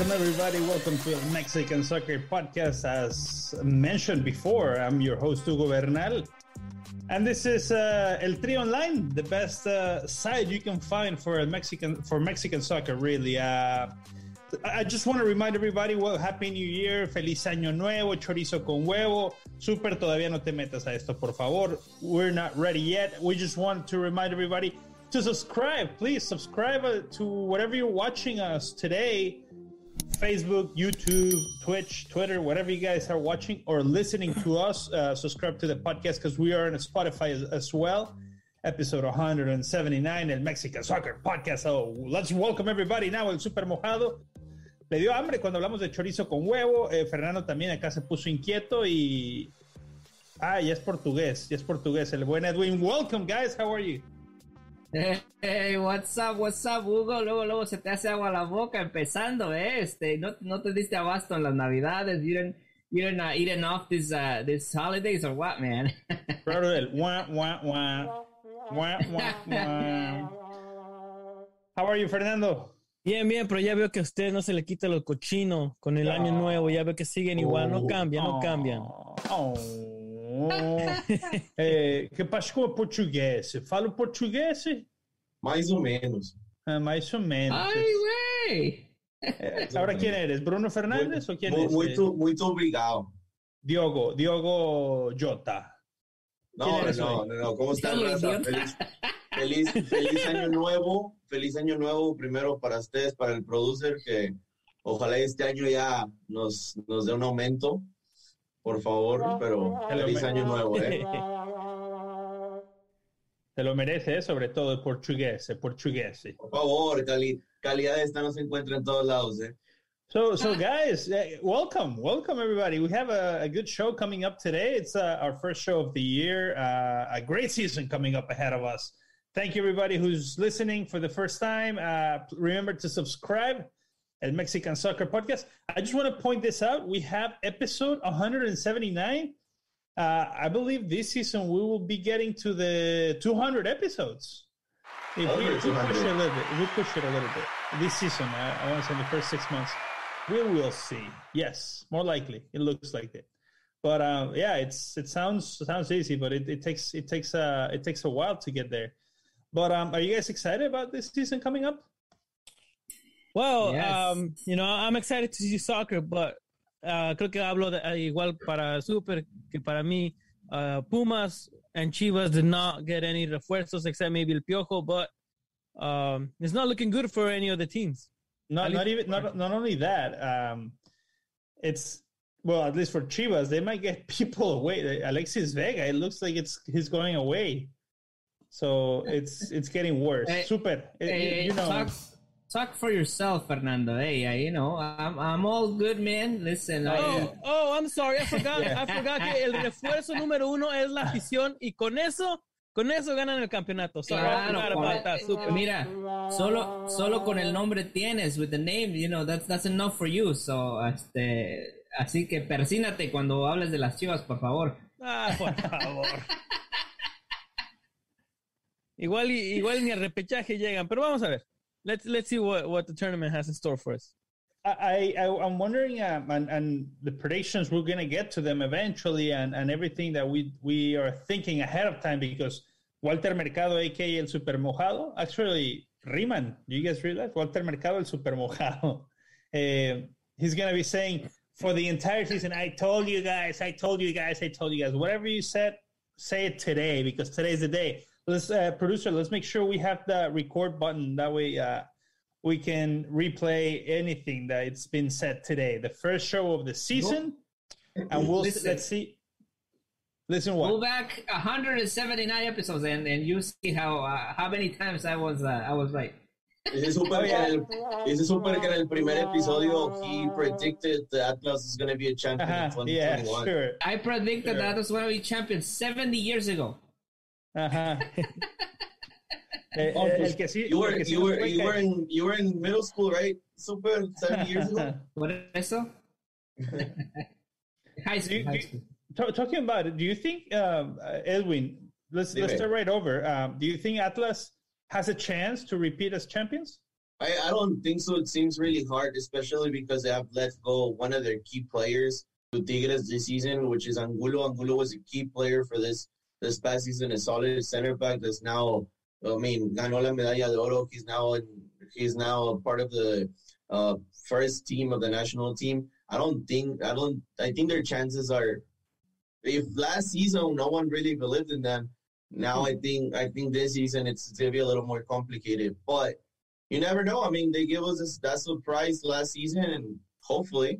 Welcome, everybody. Welcome to the Mexican Soccer Podcast. As mentioned before, I'm your host, Hugo Bernal. And this is uh, El Tri Online, the best uh, site you can find for Mexican for Mexican soccer. Really, uh, I just want to remind everybody, well, Happy New Year, Feliz Año Nuevo, Chorizo con huevo. Super, todavía no te metas a esto, por favor. We're not ready yet. We just want to remind everybody to subscribe. Please subscribe uh, to whatever you're watching us today. Facebook, YouTube, Twitch, Twitter, whatever you guys are watching or listening to us, uh, subscribe to the podcast because we are on Spotify as, as, well. Episode 179, el Mexican Soccer Podcast. So let's welcome everybody now, el Super Mojado. Le dio hambre cuando hablamos de chorizo con huevo. Eh, Fernando también acá se puso inquieto y. Ah, ya es portugués, ya es portugués. El buen Edwin. Welcome, guys. How are you? Hey, what's up, what's up, Hugo? Luego, luego se te hace agua a la boca empezando, ¿eh? Este, no, no te diste abasto en las navidades. You didn't, you didn't uh, eating off these, uh, these holidays or what, man? Brother, el wah, wah, wah. Wah, wah, wah. How are you, Fernando? Bien, bien, pero ya veo que a usted no se le quita lo cochino con el año nuevo. Ya veo que siguen igual, no cambian, no cambian. Oh. É, que Pascoa é português. Fala português? Mais ou menos. Ah, mais ou menos. Ai, ué! É, agora quem eres? Bruno Fernandes muito, ou quem é? Muito, muito obrigado. Diogo, Diogo Jota. No, no, no, no, ¿cómo raza? Feliz, feliz, feliz año nuevo, feliz año nuevo primero para ustedes, para el producer, que ojalá este año ya nos, nos dé un aumento por favor, pero feliz año nuevo, ¿eh? Te lo merece, ¿eh? sobre todo el portugués, el portugués. Por favor, cali calidad esta no se encuentra en todos lados, ¿eh? So, so guys, uh, welcome, welcome everybody. We have a, a, good show coming up today. It's uh, our first show of the year. Uh, a great season coming up ahead of us. Thank you everybody who's listening for the first time. Uh, remember to subscribe El Mexican Soccer Podcast. I just want to point this out. We have episode 179. Uh, I believe this season we will be getting to the 200 episodes. If we, we push it a little bit, we push it a little bit this season. I, I want to say in the first six months, we will see. Yes, more likely. It looks like it. But uh, yeah, it's it sounds it sounds easy, but it, it takes it takes uh it takes a while to get there. But um, are you guys excited about this season coming up? Well, yes. um, you know, I'm excited to see soccer, but uh, creo que hablo de, uh, igual para Super que para mí. Uh, Pumas and Chivas did not get any refuerzos except maybe El Piojo, but um, it's not looking good for any of the teams. Not, not even not, not only that. Um, it's well, at least for Chivas, they might get people away. Alexis Vega, it looks like it's he's going away. So it's it's getting worse. Hey, Super, hey, you know. Talk, talk for yourself, Fernando. Hey, uh, you know, I'm I'm all good, man. Listen. Oh, I, oh, I'm sorry, I forgot. I forgot que el refuerzo número uno es la afición y con eso, con eso ganan el campeonato. Sorry, claro, con, mira, solo solo con el nombre tienes, with the name, you know, that's that's enough for you. So, este, así que persínate cuando hables de las Chivas, por favor. Ah, por favor. igual igual ni el repechaje llegan, pero vamos a ver. Let's let's see what, what the tournament has in store for us. I, I I'm wondering, um, and, and the predictions we're gonna get to them eventually, and, and everything that we we are thinking ahead of time because Walter Mercado, aka el Super Mojado, actually Riemann. Do you guys realize Walter Mercado, el Super Mojado? Uh, he's gonna be saying for the entire season, I told you guys, I told you guys, I told you guys, whatever you said, say it today because today's the day let's uh, producer let's make sure we have the record button that way uh, we can replay anything that it's been said today the first show of the season and we'll listen, let's see listen what go back 179 episodes and, and you see how uh, how many times i was uh, i was right Ese super, oh, yeah. ese super que en el primer episodio he predicted that Atlas is going to be a champion uh-huh. in 2021. Yeah, sure. I predicted sure. that Atlas was going to be champion 70 years ago. Ajá. eh, oh, el que sí, you were, que sí you, were, you, were in, you were in middle school, right? Super, seven years ago. What eso? high school. Do you, high school. t- talking about it, do you think um, Edwin? Let's let's start right over. Um, do you think Atlas has a chance to repeat as champions? I, I don't think so. It seems really hard, especially because they have let go one of their key players to Tigres this season, which is Angulo. Angulo was a key player for this this past season, a solid center back that's now, I mean, ganó la medalla de oro. He's now in, he's now a part of the uh, first team of the national team. I don't think I don't I think their chances are if last season no one really believed in them. Now I think I think this season it's gonna be a little more complicated, but you never know. I mean, they give us this, that surprise last season, and hopefully,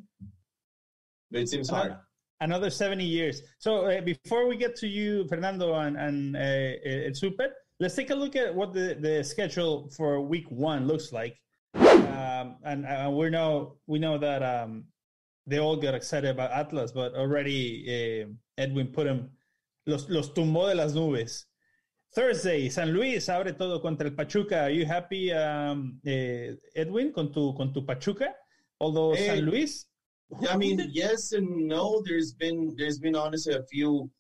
but it seems hard. Another 70 years. So uh, before we get to you, Fernando and, and uh, uh, Super, let's take a look at what the, the schedule for week one looks like. Um, and uh, we know we know that um, they all got excited about Atlas, but already uh, Edwin put them los, los tumbó de las nubes. Thursday, San Luis abre todo contra el Pachuca. Are you happy, um, eh, Edwin, con tu, con tu Pachuca? Although hey, San Luis. I mean, yes and no. There's been there's been honestly a few.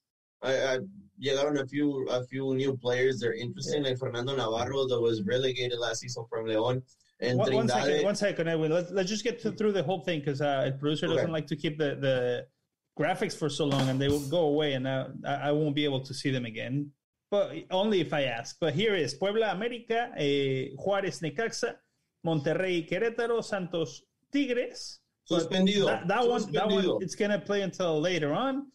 I, I llegaron a few a few new players. They're interesting, yeah. like Fernando Navarro, that was relegated last season from León. And one, one second, one second, Edwin. Let's let's just get to, through the whole thing because uh, the producer okay. doesn't like to keep the the graphics for so long, and they will go away, and uh, I, I won't be able to see them again. But only if I ask. But here is Puebla América, eh, Juárez Necaxa, Monterrey Querétaro, Santos Tigres. Suspendido. That, that Suspendido. one, that one, it's gonna play until later on.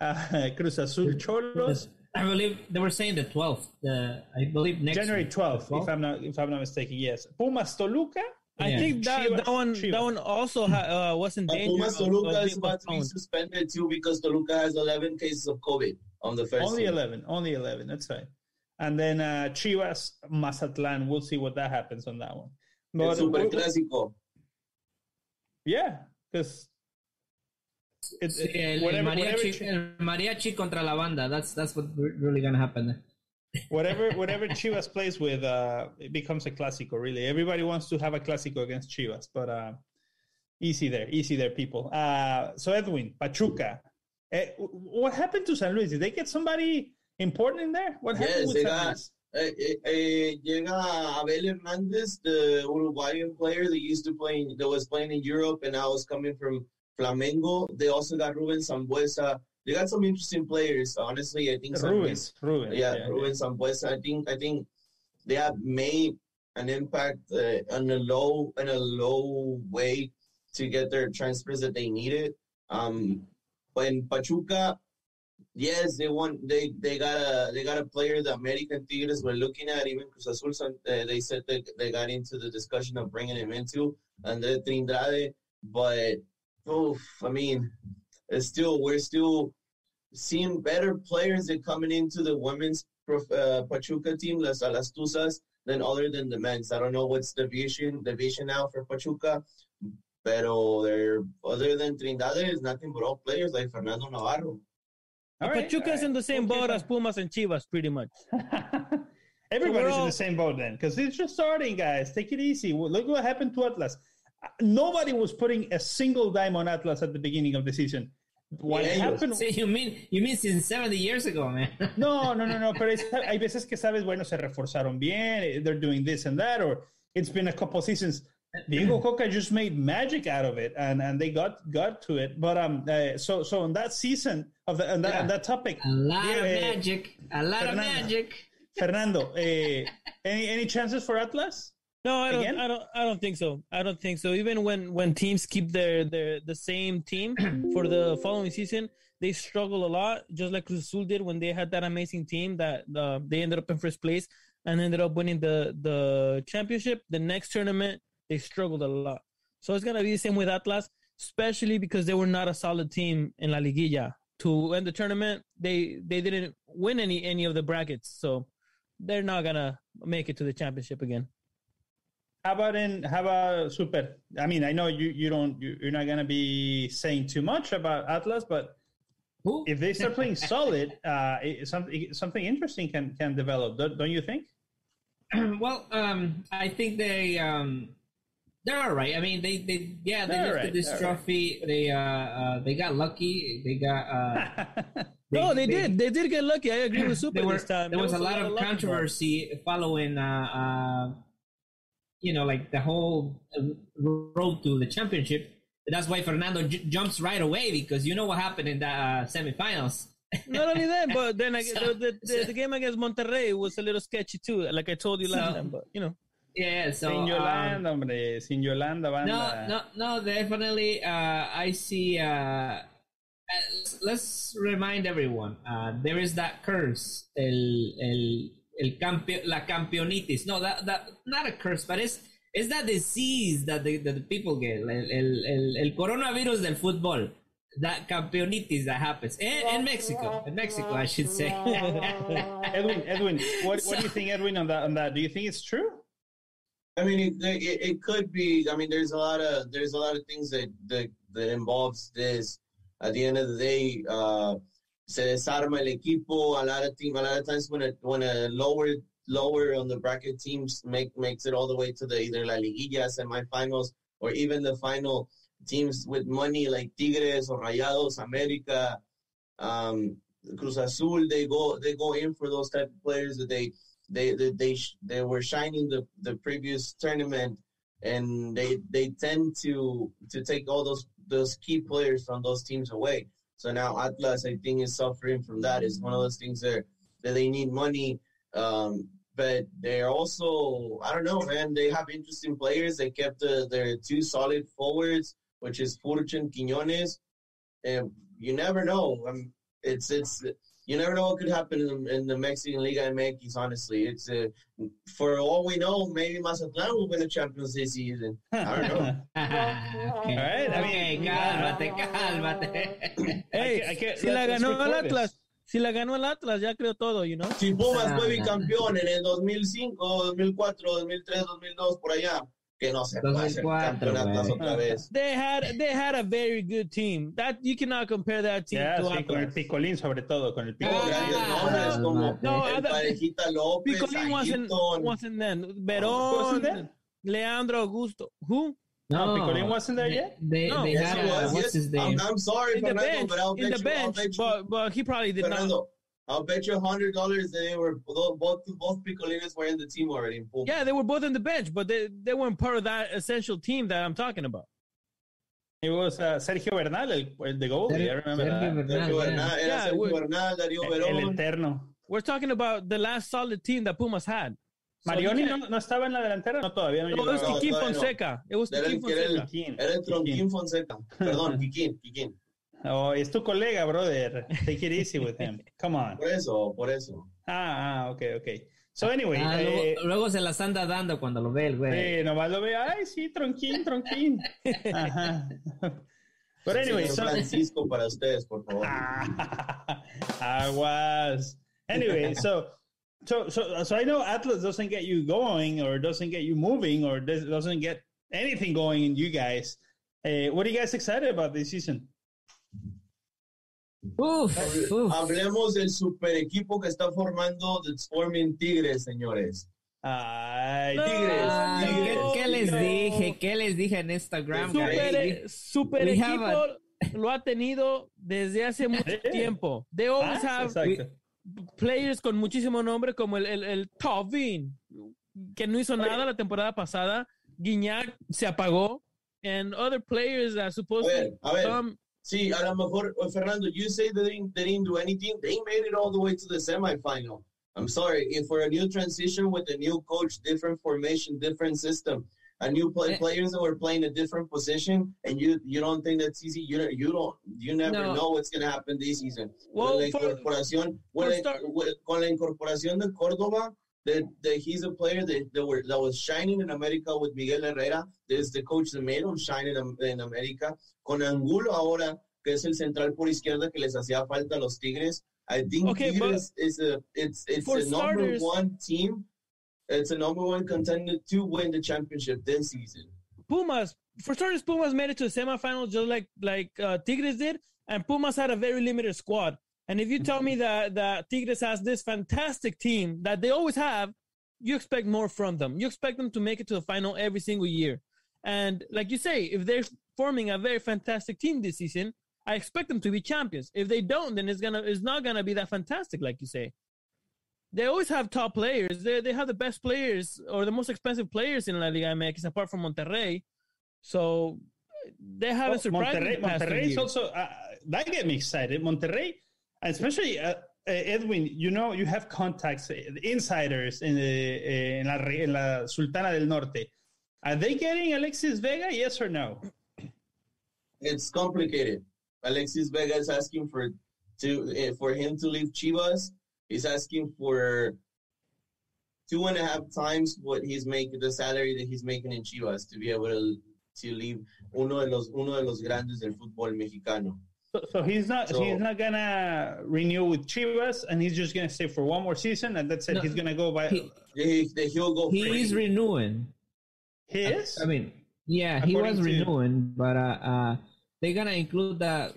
Uh, Cruz Azul Cholos. I believe they were saying the 12th. Uh, I believe next January 12th, 12th, if I'm not if I'm not mistaken. Yes, Pumas Toluca. I yeah. think that, Chivas, that one Chivas. that one also ha, uh, was in danger. Pumas Toluca is about to be suspended too because Toluca has 11 cases of COVID on the first. Only team. 11. Only 11. That's right. And then uh, Chivas Mazatlan. We'll see what that happens on that one. But, El super clásico. Yeah, because it's sí, el, whatever, el, mariachi, whatever, el mariachi contra la banda. That's that's what really gonna happen. whatever whatever Chivas plays with, uh, it becomes a clásico. Really, everybody wants to have a clásico against Chivas, but uh, easy there, easy there, people. Uh, so Edwin Pachuca, uh, what happened to San Luis? Did they get somebody important in there? What happened yes, with San Luis? Eh, eh, llega Abel Hernandez, the Uruguayan player that used to play, that was playing in Europe, and now was coming from Flamengo. They also got Ruben Sambueza. They got some interesting players. Honestly, I think Ruben, Ruben, yeah, yeah Ruben yeah. Sambueza. I think I think they have made an impact uh, in a low in a low way to get their transfers that they needed. Um, but in Pachuca, yes, they want they they got a they got a player the American Tigres were looking at. Even Cruz Azul, uh, they said they, they got into the discussion of bringing him into Andre Trindade, but oof, I mean, it's still we're still seeing better players that coming into the women's uh, Pachuca team, Las Alastusas, than other than the men's. I don't know what's the vision the vision now for Pachuca, pero they're other than Trindade, is nothing but all players like Fernando Navarro. All right, Pachuca's right. in the same okay, boat as Pumas and Chivas, pretty much. Everybody's all... in the same boat then, because it's just starting, guys. Take it easy. Look what happened to Atlas nobody was putting a single dime on Atlas at the beginning of the season. What yeah, happened? See, you mean you mean since 70 years ago, man? no, no, no, no. Pero es, hay veces que sabes, bueno, se reforzaron bien. Eh, they're doing this and that, or it's been a couple seasons. Diego Cocca just made magic out of it, and, and they got got to it. But um, uh, so so on that season of the on that, yeah. on that topic, a lot yeah, of magic, a lot Fernando, of magic. Fernando, uh, any any chances for Atlas? No, I don't. Again? I don't. I don't think so. I don't think so. Even when when teams keep their their the same team for the following season, they struggle a lot. Just like Cruz Azul did when they had that amazing team that uh, they ended up in first place and ended up winning the the championship. The next tournament, they struggled a lot. So it's gonna be the same with Atlas, especially because they were not a solid team in La Liguilla. To end the tournament, they they didn't win any any of the brackets, so they're not gonna make it to the championship again. How about in how about Super? I mean, I know you you don't you, are not gonna be saying too much about Atlas, but Ooh. if they start playing solid, uh, something something interesting can can develop. Don't, don't you think? well, um, I think they um, they're all right. I mean, they, they yeah, they they're lifted right. this they're trophy. Right. They uh, uh, they got lucky. They got uh, they, no, they, they, did. They did get lucky. I agree with Super were, this time. There, was, was, a lot of controversy following, uh, uh, you know, like the whole uh, road to the championship. That's why Fernando j- jumps right away because you know what happened in the uh, semifinals. Not only that, but then I, so, the, the, the, game against Monterrey was a little sketchy too. Like I told you last so, time, but you know. Yeah, so sin Yolanda, um, hombre, sin Yolanda, banda. No, no, no, definitely. Uh, I see. Uh, let's remind everyone. Uh, there is that curse, el, el, el campio, la campeonitis. No, that, that not a curse, but it's it's that disease that the, that the people get. El, el, el, el coronavirus del fútbol. That campeonitis that happens in, in Mexico. In Mexico, I should say. Edwin, Edwin, what, what do you think, Edwin, on that? On that, do you think it's true? I mean, it, it, it, could be. I mean, there's a lot of there's a lot of things that that, that involves this. At the end of the day, uh, se desarma el equipo. A lot of team, a lot of times when a when a lower lower on the bracket teams make makes it all the way to the either la liguilla semifinals or even the final teams with money like Tigres or Rayados, America, um, Cruz Azul. They go they go in for those type of players that they they they they, they were shining the, the previous tournament, and they they tend to to take all those those key players from those teams away. So now Atlas, I think, is suffering from that. It's one of those things that that they need money, um, but they're also I don't know, man. They have interesting players. They kept the, their two solid forwards, which is Furch Quiñones, and you never know. Um, it's it's you never know what could happen in the, in the Mexican Liga MX. Honestly, it's uh, for all we know, maybe Mazatlan will win the Champions this season. I don't know. all right, I mean, cálmate, cálmate. hey, I can't, si la ganó el Atlas. Si la ganó el Atlas, ya creo todo, you know. Si Pumas fue bicampeón en el 2005, 2004, 2003, 2002, por allá, que no se campeonatos otra vez. They had they had a very good team. That you cannot compare that team yeah, to sí, con el Picolín sobre todo, con el Picolín. Grandes ah, nombres como no, el Parejita López, Picolín wasn't, wasn't then. Verón, Leandro Augusto. Who? No, no Picolín wasn't there yet. They, no. they yes, had, was, what's yes. his name? I'm, I'm sorry, in Fernando, the bench, but I'll in the you, bench, but but he probably did Fernando, not. I'll bet you a hundred dollars they were both both Picolines were in the team already. In yeah, they were both in the bench, but they, they weren't part of that essential team that I'm talking about. It was uh, Sergio Bernal, el, el de goalie. I remember Sergio that. Bernal, Sergio Bernal, yeah, Sergio Bernal, Darío Verón. El eterno. We're talking about the last solid team that Pumas had. Marioni no, no, estaba en la delantera, no todavía no, no. It was Kikín Fonseca. It was Kikín Fonseca. Era el Tronquín Fonseca. Perdón, Kikín, Kikín. Oh, es tu colega, brother. Take it easy with him. Come on. Por eso, por eso. Ah, ah, ok, ok. So anyway. Ah, eh, luego, luego, se las anda dando cuando lo ve el güey. Sí, nomás lo ve. Ay, sí, tronquín, tronquín. Ajá. But anyway. So, Francisco para ustedes, por favor. Aguas. Anyway, so. So, so, so I know Atlas doesn't get you going, or doesn't get you moving, or doesn't get anything going in you guys. Uh, what are you guys excited about this season? Uf, uf. Hablemos del super equipo que está formando The Forming Tigres, señores. Ay, Tigres. Ay, tigres ¿qué, ¿qué, les dije? ¿Qué les dije en Instagram? Super, super equipo a... lo ha tenido desde hace mucho tiempo. They always ah, have exacto. players con muchísimo nombre como el, el, el Tovin, que no hizo nada la temporada pasada. Guiñac se apagó. And other players that supposed a ver, to a ver. come See, a lo mejor, Fernando, you say they didn't, they didn't do anything. They made it all the way to the semifinal. I'm sorry. If for a new transition with a new coach, different formation, different system, a new play, eh. players that were playing a different position, and you you don't think that's easy. You you don't you never no. know what's gonna happen this season. Well, con la incorporación, for, for con la incorporación de Córdova, that, that he's a player that, that, were, that was shining in America with Miguel Herrera. There's the coach that made him shine in, in America. Con Angulo ahora, que es el central por izquierda que les hacía falta a los Tigres. I think okay, Tigres is a it's it's a starters, number one team. It's a number one contender to win the championship this season. Pumas, for starters, Pumas made it to the semifinals just like like uh, Tigres did, and Pumas had a very limited squad. And if you tell me that, that Tigres has this fantastic team that they always have, you expect more from them. You expect them to make it to the final every single year. And like you say, if they're forming a very fantastic team this season, I expect them to be champions. If they don't, then it's gonna it's not gonna be that fantastic, like you say. They always have top players. They they have the best players or the most expensive players in La Liga MX, apart from Monterrey. So they haven't well, surprised Monterrey. Monterrey is also uh, that get me excited. Monterrey, especially uh, uh, Edwin. You know, you have contacts, uh, insiders in the in la, in la Sultana del Norte. Are they getting Alexis Vega? Yes or no? It's complicated. Alexis Vega is asking for to uh, for him to leave Chivas. He's asking for two and a half times what he's making the salary that he's making in Chivas to be able to to leave uno de los uno de los grandes del fútbol mexicano. So, so he's not so, he's not gonna renew with Chivas, and he's just gonna stay for one more season, and that's it. No, he's gonna go by. He, he, will go. He is renewing. He is. I mean, yeah, According he was renewing, but uh, uh, they're gonna include that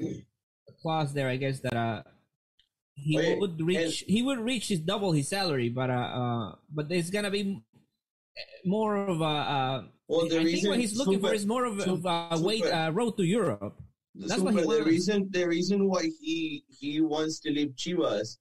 clause there, I guess that uh, he Wait, would reach and, he would reach his double his salary, but uh, uh but there's gonna be more of a. Uh, well, the I reason, think what he's looking super, for is more of, super, of a weight uh, road to Europe. That's he. The reason the reason why he he wants to leave Chivas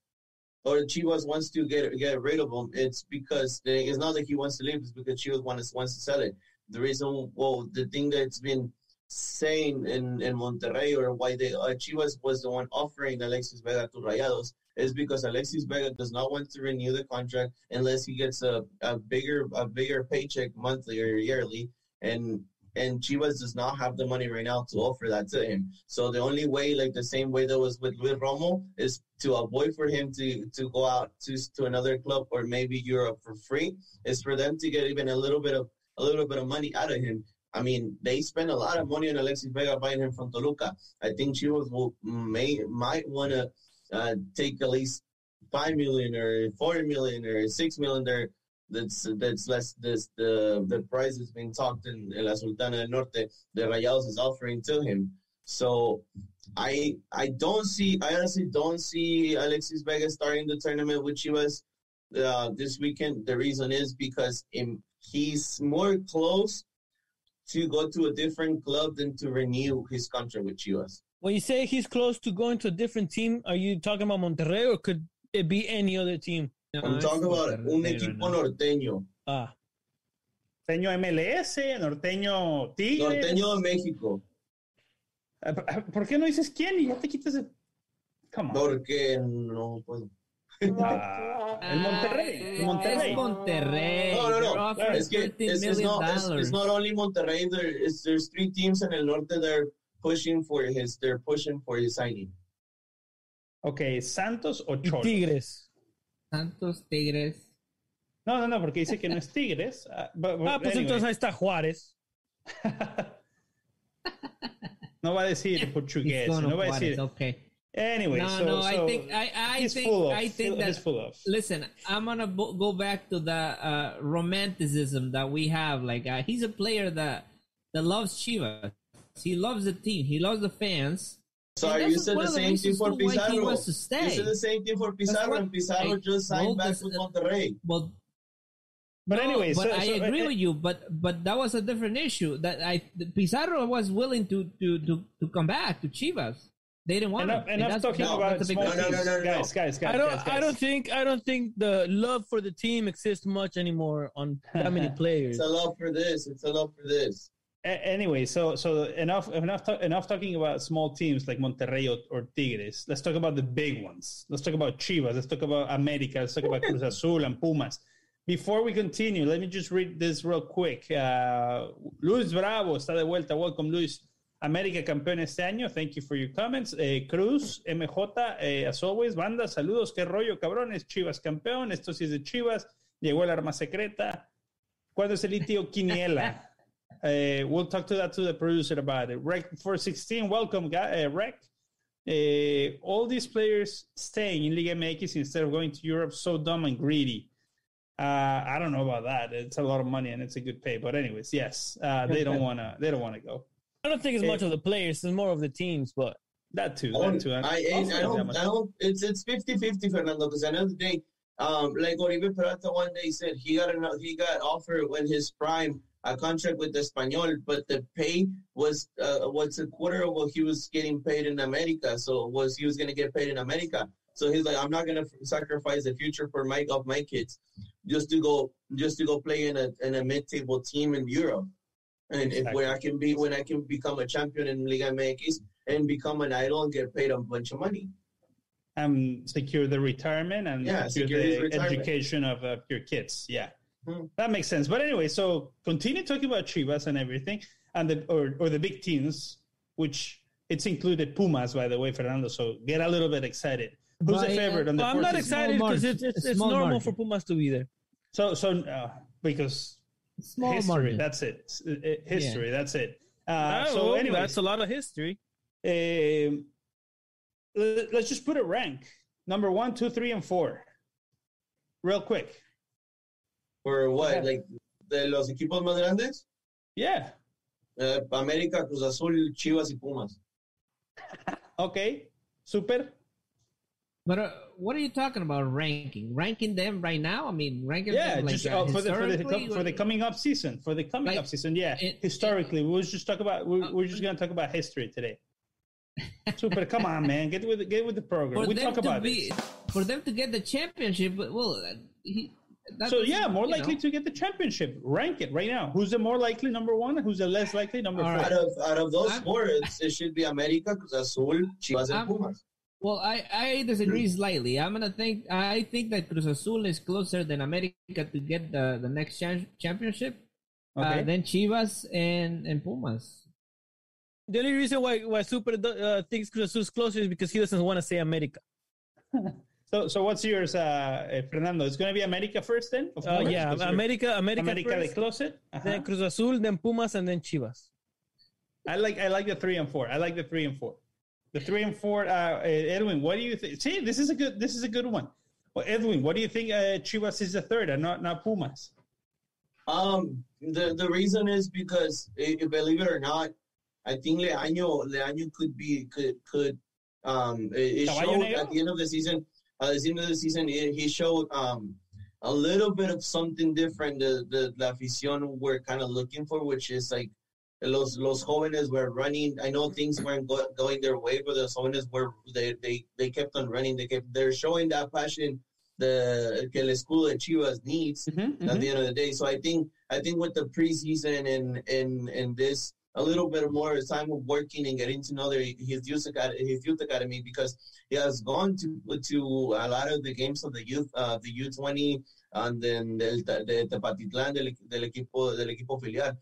or Chivas wants to get get rid of him, it's because they, it's not that he wants to leave. It's because Chivas wants wants to sell it. The reason, well, the thing that's been saying in, in Monterrey or why they uh, Chivas was the one offering Alexis Vega to Rayados is because Alexis Vega does not want to renew the contract unless he gets a, a bigger a bigger paycheck monthly or yearly and and Chivas does not have the money right now to offer that to him. So the only way, like the same way that was with Luis Romo, is to avoid for him to to go out to to another club or maybe Europe for free, is for them to get even a little bit of a little bit of money out of him I mean, they spend a lot of money on Alexis Vega buying him from Toluca. I think Chivas will may might want to uh, take at least five million or four million or six million there. That's that's less. This the the price is being talked in, in La Sultana del Norte. The Rayados is offering to him. So I I don't see. I honestly don't see Alexis Vega starting the tournament with Chivas uh, this weekend. The reason is because in, he's more close to go to a different club than to renew his contract with Chivas. When you say he's close to going to a different team, are you talking about Monterrey or could it be any other team? No, I'm talking about Monterrey, un equipo no. norteño. Ah. Norteño MLS, norteño Tigres. Norteño de México. Ah, ah, ¿Por qué no dices quién y ya te quitas el... Come on. Porque no puedo. Ah, el Monterrey. El Monterrey. Es Monterrey. No, no, no. Que it's, it's, not, it's, it's, not only Monterrey. There, it's, there's three teams in el norte that are pushing for his. They're pushing for his signing. Okay, Santos o Cholos. Tigres. Santos, Tigres. No, no, no, porque dice que no es Tigres. Uh, but, but ah, pues anyway. entonces ahí está Juárez. no va a decir portugués. No va a decir. Okay. Anyway, no, so, no, so I think I, I think of, I think that full of. listen, I'm gonna bo- go back to the uh, romanticism that we have. Like uh, he's a player that that loves Chivas. He loves the team. He loves the fans. Sorry, you said the same thing for Pizarro. You said the same thing for Pizarro, and Pizarro I, just signed back with Monterrey. Well, but no, but so, I so, agree uh, with you. But but that was a different issue. That I Pizarro was willing to to to, to come back to Chivas. They didn't want enough, him. enough talking no, about small no, no, no, no, guys, guys, guys. I don't, guys, guys. I don't think, I don't think the love for the team exists much anymore on that many players. It's a love for this. It's a love for this. Anyway, so so enough enough enough talking about small teams like Monterrey or, or, Tigres. Let's talk about the big ones. Let's talk about Chivas. Let's talk about America. Let's talk about Cruz Azul and Pumas. Before we continue, let me just read this real quick. Uh, Luis Bravo está de vuelta. Welcome, Luis. América campeón este año. Thank you for your comments. Eh, Cruz, MJ, eh, as always, banda, saludos. Qué rollo, cabrones. Chivas campeón. Esto sí es de Chivas. Llegó el arma secreta. ¿Cuándo es el litio Quiniela? Uh, we'll talk to that to the producer about it. Rec 416, welcome, guy, uh, Rec. Uh, all these players staying in Liga MX instead of going to Europe, so dumb and greedy. Uh, I don't know about that. It's a lot of money and it's a good pay, but anyways, yes, uh, they don't wanna. They don't wanna go. I don't think it's much of the players; it's more of the teams. But that too, that too. I, I, I, I don't, I don't. It's it's 50-50, Fernando. Because at the end of the day, um, like Oribe Peralta one day said, he got an, he got offered when his prime a contract with Espanyol, but the pay was uh, what's a quarter of what he was getting paid in America. So was he was going to get paid in America. So he's like, I'm not going to sacrifice the future for my of my kids just to go just to go play in a in a mid table team in Europe. And exactly. if when I can be when I can become a champion in Liga MX and become an idol and get paid a bunch of money. And secure the retirement and yeah, secure, secure the retirement. education of uh, your kids. Yeah. Hmm. That makes sense. But anyway, so continue talking about Chivas and everything, and the or, or the big teams, which it's included Pumas, by the way, Fernando. So get a little bit excited. Who's a favorite? On the well, I'm not excited because it's, it's, it's normal margin. for Pumas to be there. So so uh, because small history, margin. that's it. History, yeah. that's it. Uh, oh, so anyway, that's a lot of history. Um, let's just put a rank: number one, two, three, and four. Real quick. For what? Yeah. Like de los equipos más grandes? Yeah. Uh, América, Cruz Azul, Chivas y Pumas. okay. Super. But uh, what are you talking about ranking? Ranking them right now? I mean, ranking yeah, them like, just uh, for, the, for, the, for the coming up season. For the coming like, up season, yeah. It, historically, it, we'll just talk about. We're, uh, we're just going to talk about history today. Super, come on, man, get with get with the program. We talk about be, this. For them to get the championship, well, he, so yeah, more likely know. to get the championship. Rank it right now. Who's the more likely number one? Who's the less likely number four? Out of out of those I'm, four, it should be America, Cruz Azul, Chivas, and Pumas. Well, I, I disagree slightly. I'm gonna think I think that Cruz Azul is closer than America to get the, the next championship uh, okay. uh, than Chivas and, and Pumas. The only reason why why Super uh, thinks Cruz Azul is closer is because he doesn't want to say America. so so what's yours, uh, eh, Fernando? It's gonna be America first then? Uh, yeah, America, America, America first, the closet. Uh-huh. Then Cruz Azul, then Pumas, and then Chivas. I like I like the three and four. I like the three and four. The three and four, uh, Edwin. What do you think? See, this is a good. This is a good one. Well, Edwin, what do you think? Uh, Chivas is the third, and not not Pumas. Um, the the reason is because, eh, believe it or not, I think Leaño Leaño could be could could um it, showed at the end of the season. At the end of the season, it, he showed um a little bit of something different. The the la afición we're kind of looking for, which is like los, los jóvenes were running. I know things weren't go, going their way, but the jóvenes were they, they they kept on running. They kept they're showing that passion the que el escudo de Chivas needs mm-hmm, at mm-hmm. the end of the day. So I think I think with the preseason and and and this a little bit more time of working and getting to know their, his youth academy, his youth academy because he has gone to to a lot of the games of the youth uh, the U twenty and then the de Tepatitlán del, del equipo del equipo filial.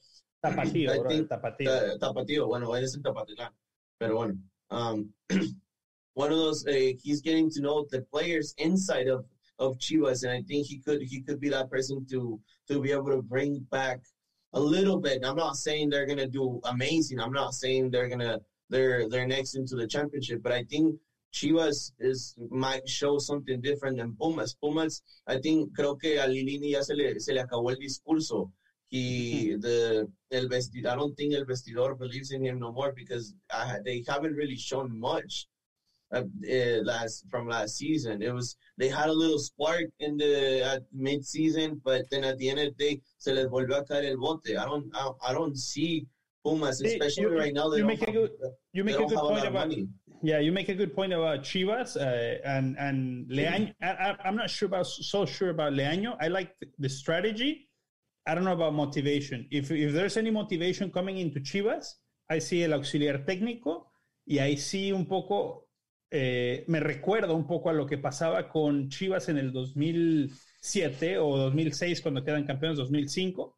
Tapatío, bro, think, tapatío. tapatío, bueno, es el Tapatitlán. Pero bueno, um, one of those, uh, he's getting to know the players inside of, of Chivas, and I think he could he could be that person to to be able to bring back a little bit. I'm not saying they're gonna do amazing. I'm not saying they're gonna they're they're next into the championship, but I think Chivas is might show something different than Pumas. Pumas, I think creo que a Lillini ya se le se le acabó el discurso he mm-hmm. the el vestidor. I don't think el vestidor believes in him no more because I, they haven't really shown much uh, uh, last from last season. It was they had a little spark in the at mid season, but then at the end of the day, se les volvió a caer el bote. I don't I, I don't see Pumas, especially you, right now. you make a good you make a good point about money. Yeah, you make a good point about Chivas uh, and and Leaño. I, am not sure about so sure about Leaño. I like the strategy I don't know about motivation. If, if there's any motivation coming into Chivas, I see el auxiliar técnico y ahí sí un poco, eh, me recuerda un poco a lo que pasaba con Chivas en el 2007 o 2006 cuando quedan campeones 2005.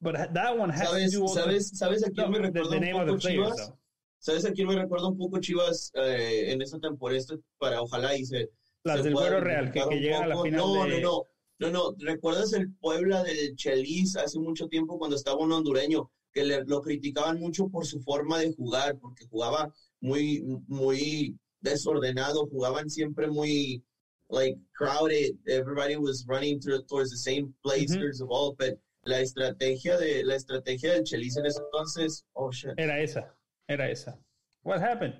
But that one has ¿Sabes, to do ¿sabes, ¿sabes a quién me recuerda un poco Chivas? ¿Sabes a quién me recuerda un poco Chivas eh, en esta temporada? Para ojalá y se... Las del Güero Real, que, que llegan a la final no, de... No, no, no, no, ¿recuerdas el Puebla del Chelis hace mucho tiempo cuando estaba un hondureño? Que le, lo criticaban mucho por su forma de jugar, porque jugaba muy, muy desordenado, jugaban siempre muy, like, crowded. Everybody was running towards the same place, mm -hmm. of all, but la estrategia de la estrategia del Chelis en ese entonces, oh shit. Era esa, era esa. What happened?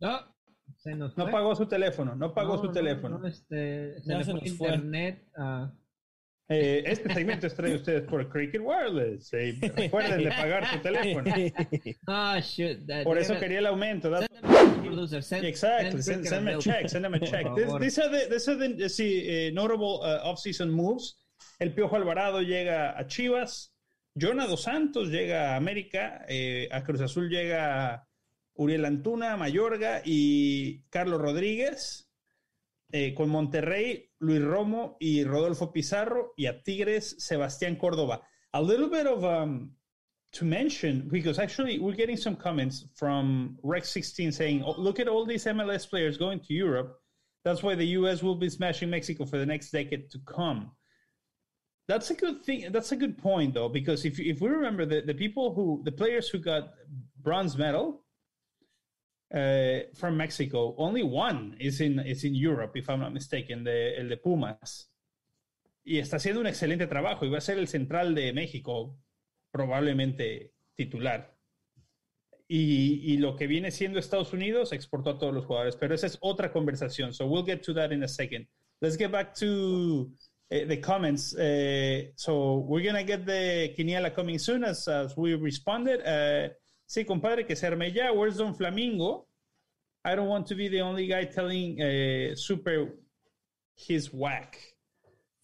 No, no pagó su teléfono, no pagó su teléfono. este, se le fue internet. Eh, este segmento es traído ustedes por Cricket Wireless. Eh, recuerden de pagar tu teléfono. Ah, shit. That, por eso quería el aumento. Producer, send, exactly. Send, a check. Send them a check. This, these are the, these are the see, uh, notable uh, off-season moves. El Piojo Alvarado llega a Chivas. Jonah Dos Santos llega a América. Eh, a Cruz Azul llega Uriel Antuna, Mayorga y Carlos Rodríguez. Eh, con Monterrey, Luis Romo y Rodolfo Pizarro, y a Tigres, Sebastián Córdoba. A little bit of um, to mention, because actually we're getting some comments from Rex16 saying, oh, look at all these MLS players going to Europe. That's why the US will be smashing Mexico for the next decade to come. That's a good thing. That's a good point, though, because if, if we remember the, the people who, the players who got bronze medal, uh, from Mexico. Only one is in, is in Europe, if I'm not mistaken, the el de Pumas. Y está haciendo un excelente trabajo y va a ser el central de México, probablemente titular. Y, lo que viene siendo Estados Unidos exportó a todos los jugadores, pero esa es otra conversación. So we'll get to that in a second. Let's get back to uh, the comments. Uh, so we're to get the Quiniela coming soon as, as we responded. Uh, Sí, compadre, que se arme ya. Where's Don Flamingo? I don't want to be the only guy telling Super his whack.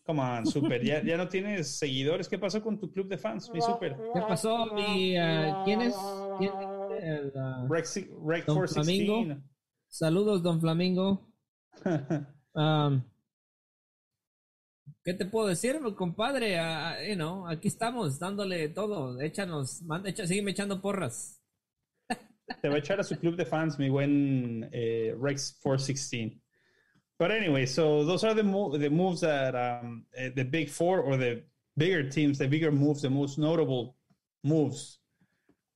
Come on, Super. ¿Ya, ¿Ya, no tienes seguidores? ¿Qué pasó con tu club de fans, mi Super? ¿Qué pasó, mi... Uh, ¿Quién es? ¿Quién es el, uh, Rex, Rex Don 416. Flamingo. Saludos, Don Flamingo. um, ¿Qué te puedo decir, compadre? Uh, you know, aquí estamos dándole todo. Échanos, manda, echa, sígueme echando porras. Te va a echar a su club de fans, mi buen uh, Rex 416. But anyway, so those are the, mo the moves that um, uh, the big four or the bigger teams, the bigger moves, the most notable moves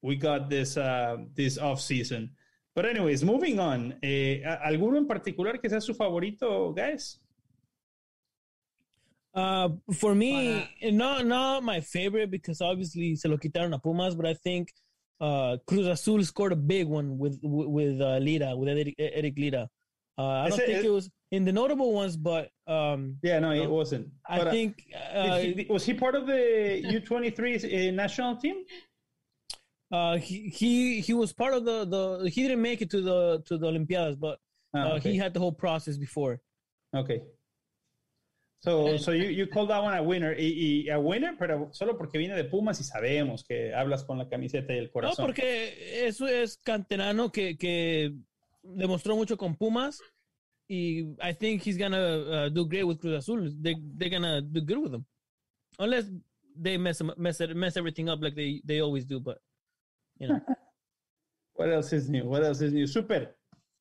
we got this uh, this off season. But anyways, moving on. Eh, ¿Alguno en particular que sea su favorito, guys? Uh, for me, Para... not not my favorite because obviously se lo quitaron a Pumas, but I think uh, Cruz Azul scored a big one with with uh, Lira, with Eric, Eric Lira. Uh, I don't it, think it, it, was in the notable ones, but um, yeah, no, it wasn't. I but, uh, think he, was he part of the U twenty three uh, national team? Uh, he he he was part of the the. He didn't make it to the to the Olympiadas, but ah, okay. he had the whole process before. Okay. So, so you, you call that one a winner. Y, y, a winner, pero solo porque viene de Pumas y sabemos que hablas con la camiseta y el corazón. No, porque eso es canterano que, que demostró mucho con Pumas. Y I think he's gonna uh, do great with Cruz Azul. They, they're gonna do good with him. Unless they mess, mess, mess everything up like they, they always do, but, you know. what else is new? What else is new? Super.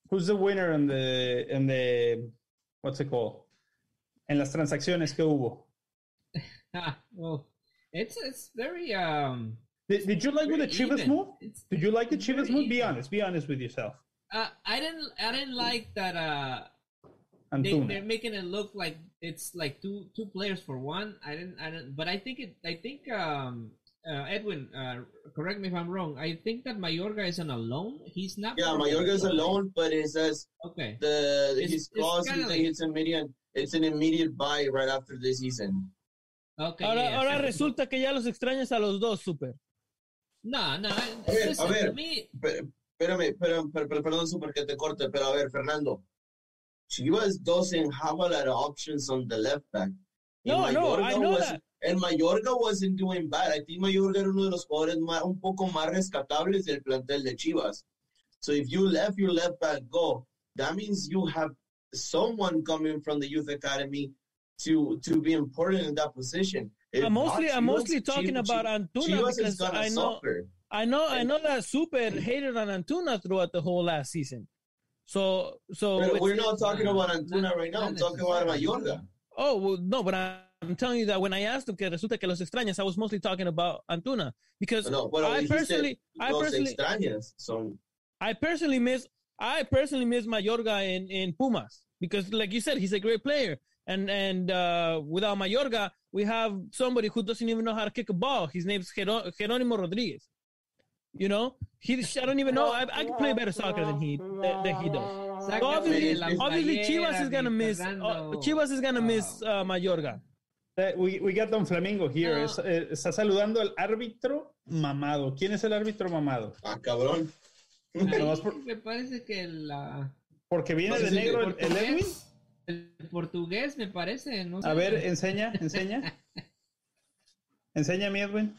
Who's the winner in the, in the, what's it called? en las transacciones que hubo? Ah, well, it's it's very um. Did, did you like with the Chivas even. move? It's, did you like the Chivas move? Even. Be honest. Be honest with yourself. Uh, I didn't. I didn't like that. Uh, they, they're making it look like it's like two two players for one. I didn't. I didn't. But I think it. I think um. Uh, Edwin, uh, correct me if I'm wrong. I think that Mayorga is on a loan. He's not. Yeah, Mayorga is a loan, but it says okay. The it's, his clause is like, it's a million it's an immediate buy right after the season. Okay, ahora, yeah, ahora resulta que ya los extrañas a los dos, super. No, no. A ver, a ver. Espérame, espérame, perdón, super que te corte, pero a ver, Fernando. Chivas doesn't have a lot of options on the left back. No, no, I know that. El Mayorga wasn't doing bad. I think Mayorga era uno de los jugadores más, un poco más rescatables del plantel de Chivas. So if you left your left back go, that means you have someone coming from the youth academy to to be important in that position. If I'm mostly I'm mostly talking Chivas, about Antuna Chivas because I know suffer. I know I know that Super hated on Antuna throughout the whole last season. So so we're not talking about Antuna right now. I'm talking about Mayorga. Oh well, no, but I'm telling you that when I asked him que resulta que los extrañas, I was mostly talking about Antuna because no, well, I personally I personally extrañas, so I personally miss I personally miss Mayorga in, in Pumas because, like you said, he's a great player. And and uh, without Mayorga, we have somebody who doesn't even know how to kick a ball. His name's Jeronimo Rodriguez. You know, he I don't even know. I, I can play better soccer than he than he does. So obviously, obviously, Chivas is gonna miss. Uh, Chivas is gonna miss uh, Mayorga. We, we got Don Flamingo here. No. Es- eh, está saludando al árbitro mamado. ¿Quién es el árbitro mamado? Ah, cabrón. Por- me parece que la Porque viene No sé de si negro el el, el Edwin. el portugués me parece, no sé. A ver, enseña, enseña. Enseña mi Edwin.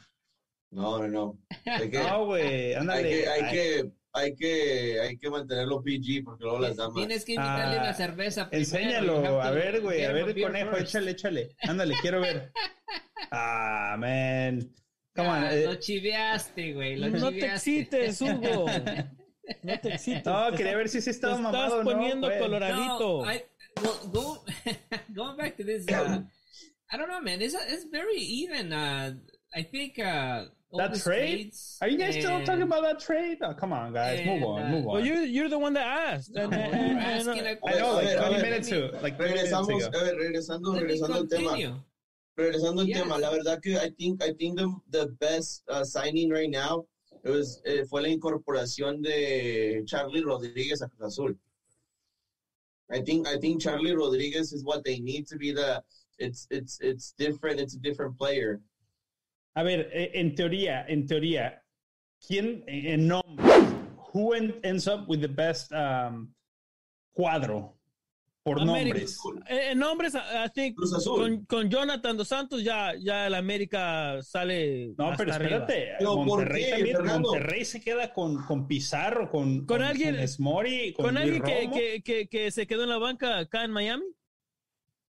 No, no, no. Hay que, No, güey, hay ándale. que, hay Ay, que, hay que, hay que mantenerlo PG porque luego las damas. Tienes que invitarle Ah, una cerveza Enséñalo, a ver, güey, a ver, beer conejo, first. échale, échale. Ándale, quiero ver. Ah, man. Come on. Ah, eh, Lo chiviaste, güey. Lo No te chiviaste. excites, Hugo. No te excites. No, Te quería ver si sí te estaba estás mamado no. poniendo güey. coloradito. No, I, well, go, going back to this, uh, I don't know, man. It's, it's very even. Uh, I think uh, That trade? trades Are you guys still talking about that trade? Oh, come on, guys. Move on, uh, move on. Well, you're, you're the one that asked. No, And- you're and- and- asking a I know, like 20 minutes ago. Like 20 minutes Regresamos, ago. a ver, regresando, Let me regresando al tema. Regresando al Yes. tema, la verdad que I think, I think the, the best uh, signing right now it was, eh, fue la incorporación de Charlie Rodríguez a Cruz Azul. I think, I think Charlie Rodríguez is what they need to be the, it's, it's, it's different, it's a different player. A ver, eh, en teoría, en teoría, ¿quién eh, en nombre? Who en- ends up with the best um, cuadro por América. nombres? En nombres, I think Cruz Azul. con, con Jonathan Dos Santos ya, ya el América sale. No, hasta pero espérate, Pero, ¿por Monterrey qué, también? Monterrey se queda con, con Pizarro, con, Con alguien- con Smori, con, alguien que, que, que, que se quedó en la banca acá en Miami.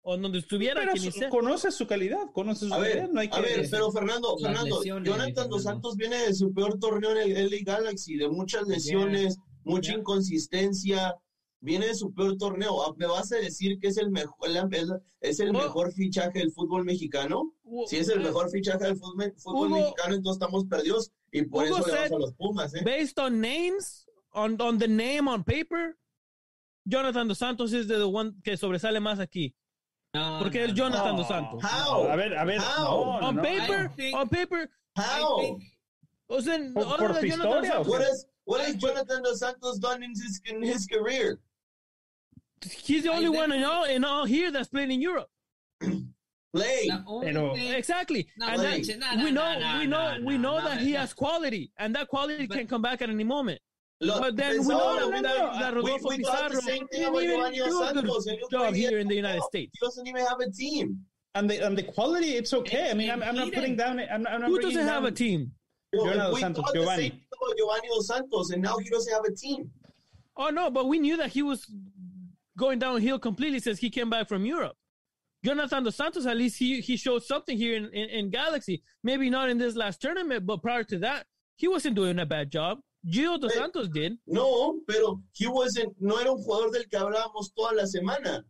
O donde estuviera, Pero su- conoce su calidad, conoce su A ver, calidad, no hay que... a ver, pero Fernando, Fernando, lesiones, Jonathan Dos. Santos viene de su peor torneo en el LA Galaxy, de muchas lesiones, mucha Yeah. inconsistencia, viene de su peor torneo. Ah, ¿Me vas a decir que es el mejor, es, es el mejor fichaje del fútbol mexicano? Si es el mejor fichaje del fútbol, fútbol Hugo- mexicano, entonces estamos perdidos y por Hugo eso le vamos said- a los Pumas, ¿eh? Based on names, on, on the name on paper, Jonathan Dos Santos es the one que sobresale más aquí. No, Porque no, es. Jonathan No. Dos Santos. How? A ver, a ver, How? no, no, On no. paper, think- on paper, How? Think- o sea, Por- por than Jonathan historia, Dos What Santos, has, what has Jonathan Dos Santos done in his, in his career? he's the only I one in all, in all here that's playing in Europe. Play. the only Pero- Exactly. No, and wait. that, No, no, we know, no, no, we know, we know that he has quality, and that quality But- can come back at any moment. Lo- But then we know that, that, We- Rodolfo we the Pizarro same thing didn't even do a good job here in the. United States. He doesn't even have a team. And the, and the quality, it's okay. I mean, I'm, I'm not putting down... I'm, I'm not Who doesn't have a team? Giovanni we Santos, the Giovanni. same thing about Giovanni Dos Santos, and now he doesn't have a team. Oh no, but we knew that he was going downhill completely since he came back from Europe. Jonathan Dos Santos, at least he, he showed something here in, in, in Galaxy. Maybe not in this last tournament, but prior to that, he wasn't doing a bad job. Gio Dos Hey. Santos did. No, pero he wasn't, no era un jugador del que hablábamos toda la semana.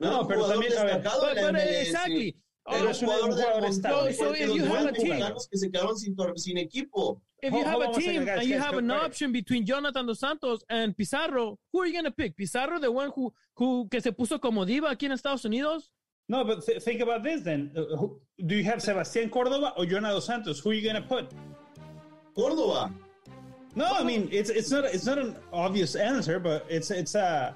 No, No, era pero también, a ver, destacado But, but, MLS. exactly. Era Oh, un es un jugador, jugador del estable. So- if you have a team- que se quedaron sin, sin equipo. if you have a team and you have an option between Jonathan Dos Santos and Pizarro, who are you going to pick? Pizarro, the one who, who que se puso como diva aquí en Estados Unidos? No, but th- think about this then. Uh, who, do you have Sebastián Córdoba or Jonah Dos Santos? Who are you going to put? Córdoba. No, I mean it's it's not it's not an obvious answer, but it's it's a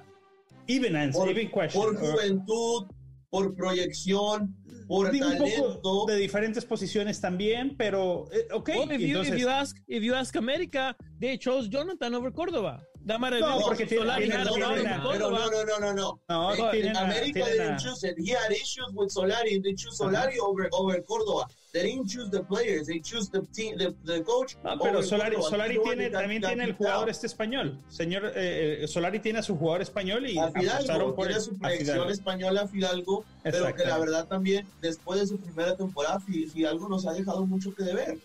even answer, Por, even question. por Or- juventud, por proyección, por digo un talento. poco de diferentes posiciones también, pero eh, ok. Well, if, you, entonces, if you ask if you ask America, they chose Jonathan over Córdoba. Have No, porque tiene- Solari tiene- no, no, pero no, no, no, no, no. Eh, a- America tienen didn't choose it. He had issues with Solari. They choose Solari over over Córdoba. They didn't choose the players. They choose the team, the, the coach. No, pero over Solari, Córdoba. Solari tiene, también tiene el jugador este español. Señor, eh, eh, Solari tiene a su jugador español y A apostaron Fidalgo, por tiene el, su proyección española a Fidalgo, pero que la verdad también, después de su primera temporada, Fi- Fidalgo nos ha dejado mucho que deber.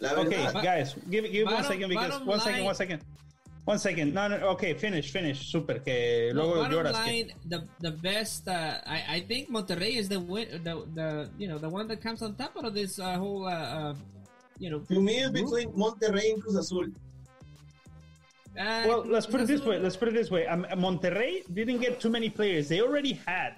La Okay, verdad. guys, give, give one second because one second, line- one second. One second. No, no, okay, finish, finish. Super, que No, luego bottom lloras. que- line, the the best. Uh, I I think Monterrey is the win, the the you know the one that comes on top of this uh, whole uh, uh, you know. To me, it's between Monterrey and Cruz Azul. Uh, Well, let's put it this way. Let's put it this way. Um, Monterrey didn't get too many players. They already had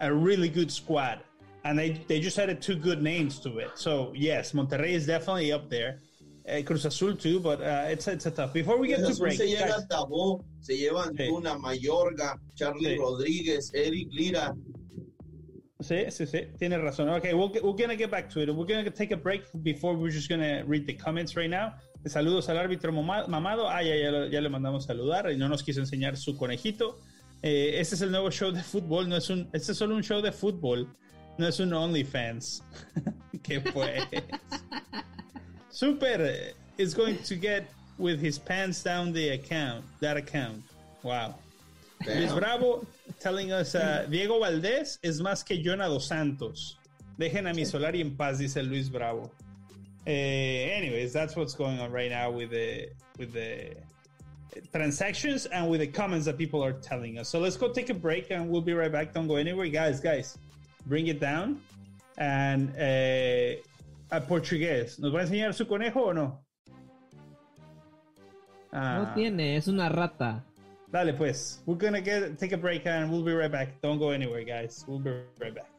a really good squad, and they they just added two good names to it. So yes, Monterrey is definitely up there. Uh, Cruz Azul too, but uh, it's it's a tough. Before we get Cruz to Azul break, se llega guys, Tabó, se lleva Sí. Antuna, Mayorga, Charlie Sí. Rodríguez, Eric Lira. Sí, sí, sí, tiene razón. Okay, we'll, we're gonna get back to it. We're gonna take a break before we're just gonna read the comments right now. Saludos al árbitro mamado. Ah, ya, ya, ya le mandamos saludar y no nos quiso enseñar su conejito. Eh, este es el nuevo show de fútbol, no es un, este es solo un show de fútbol, no es un OnlyFans. ¿Qué pues? Super is going to get with his pants down the account, that account. Wow. Luis Bravo telling us, uh, Diego Valdés es más que Jona Dos Santos. Dejen a mi Solari en paz, dice Luis Bravo. Uh, anyways, that's what's going on right now with the with the transactions and with the comments that people are telling us. So let's go take a break and we'll be right back. Don't go anywhere, guys. Guys, bring it down. And uh, a portugués, ¿nos va a enseñar su conejo o no? Ah. No tiene, es una rata. Dale pues. We're gonna get take a break and we'll be right back. Don't go anywhere, guys. We'll be right back.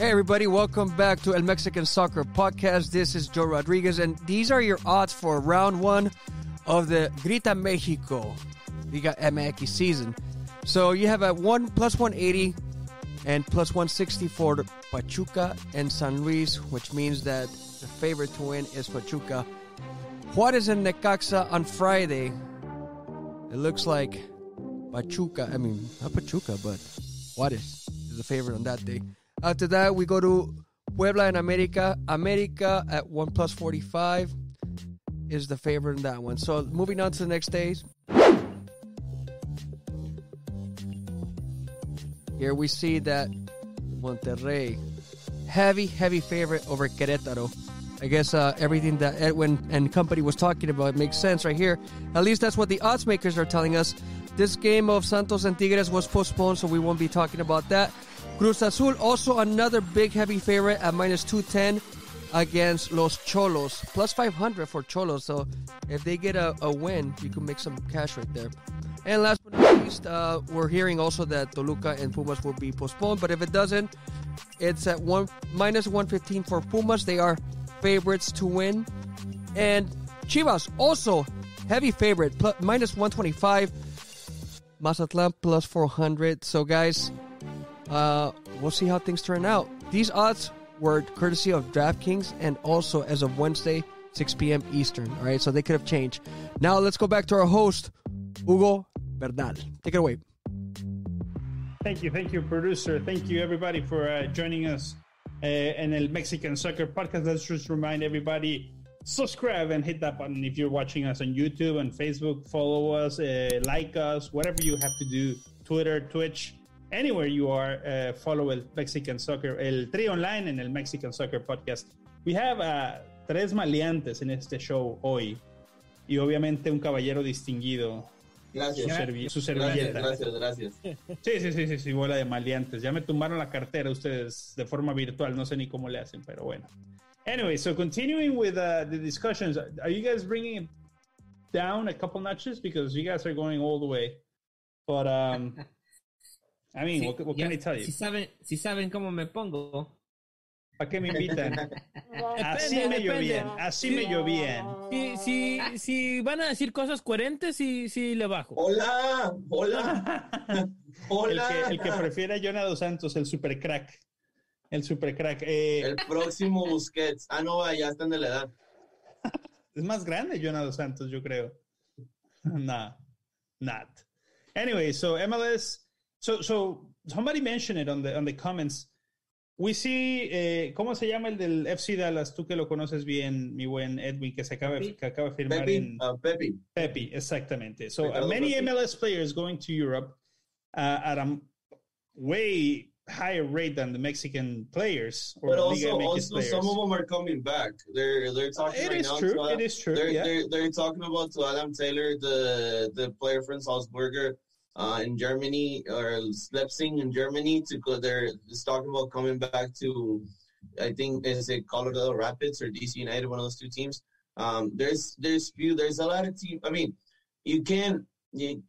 Hey, everybody, welcome back to El Mexican Soccer Podcast. This is Joe Rodriguez, and these are your odds for round one of the Grita Mexico Liga MX season. So you have a 1 plus 180 and plus 160 for Pachuca and San Luis, which means that the favorite to win is Pachuca. Juarez and Necaxa on Friday. It looks like Pachuca, I mean, not Pachuca, but Juarez is the favorite on that day. After that, we go to Puebla and America. America at 1 plus 45 is the favorite in that one. So moving on to the next days. Here we see that Monterrey, heavy, heavy favorite over Querétaro. I guess uh, everything that Edwin and company was talking about makes sense right here. At least that's what the odds makers are telling us. This game of Santos and Tigres was postponed, so we won't be talking about that. Cruz Azul, also another big heavy favorite at minus 210 against Los Xolos. Plus 500 for Xolos. So if they get a, a win, you can make some cash right there. And last but not least, uh, we're hearing also that Toluca and Pumas will be postponed. But if it doesn't, it's at one minus 115 for Pumas. They are favorites to win. And Chivas also heavy favorite, plus, minus 125. Mazatlan plus 400. So guys, uh, we'll see how things turn out. These odds were courtesy of DraftKings and also as of Wednesday, 6 p.m. Eastern. All right, so they could have changed. Now let's go back to our host, Hugo Bernal. Take it away. Thank you, thank you, producer. Thank you, everybody, for uh, joining us uh, in the Mexican Soccer Podcast. Let's just remind everybody subscribe and hit that button if you're watching us on YouTube and Facebook. Follow us, uh, like us, whatever you have to do. Twitter, Twitch anywhere you are, uh, follow el Mexican Soccer, el Trio Online en el Mexican Soccer Podcast. We have uh, tres maleantes en este show hoy y obviamente un caballero distinguido. Gracias. Su, servi su servilleta. Gracias, gracias, Sí, sí, sí, sí, sí, bola de maleantes. Ya me tumbaron la cartera ustedes de forma virtual, no sé ni cómo le hacen, pero bueno. Anyway, so continuing with uh, the discussions, are you guys bringing it down a couple notches because you guys are going all the way? But um, I mean, what, what can I tell you? Si saben, si saben cómo me pongo. ¿Para qué me invitan? así me depende. bien, así sí, me bien. Si, si, si van a decir cosas coherentes, sí, sí le bajo. Hola, hola, hola. El que, el que prefiere a Dos Santos, el super crack. El super crack. Eh, el próximo Busquets. Ah, no, ya están de la edad. es más grande Jonah Dos Santos, yo creo. nah, not. Anyway, so MLS So, so somebody mentioned it on the on the comments. We see, eh, ¿cómo se llama el del FC Dallas? Tú que lo conoces bien, mi buen Edwin, que se acaba, que acaba de firmar Pepe, en... Uh, Pepe. Pepe, exactamente. So uh, many MLS players going to Europe uh, at a way higher rate than the Mexican players. but also, also players. some of them are coming back. They're they're talking. It right is now true. To, it is true. They're, yeah. they're they're talking about to Adam Taylor, the the player from Salzburger. Uh, in Germany or Leipzig in Germany to go there. It's talking about coming back to, I think is it Colorado Rapids or DC United, one of those two teams. Um, there's there's few there's a lot of team. I mean, you can't. You,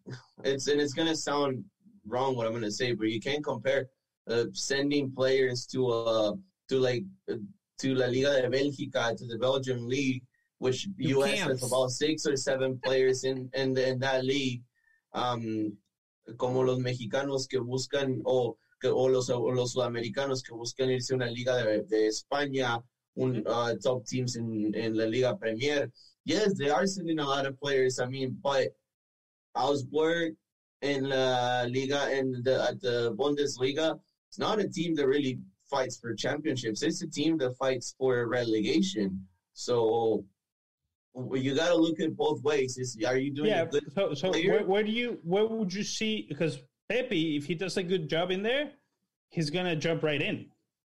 it's and it's gonna sound wrong what I'm gonna say, but you can't compare uh, sending players to uh to like uh, to La Liga de Belgica to the Belgian league, which You US has about six or seven players in in, in that league. Um, como los mexicanos que buscan o que, o los o los sudamericanos que buscan irse a una liga de, de España, un uh, top teams in in la Liga Premier. Yes, they are sending a lot of players. I mean, but Augsburg in La Liga and the, at the Bundesliga, it's not a team that really fights for championships. It's a team that fights for relegation. So you got to look at both ways. Is are you doing yeah. a good So, so where, where do you where would you see because Pepe, if he does a good job in there, he's gonna jump right in.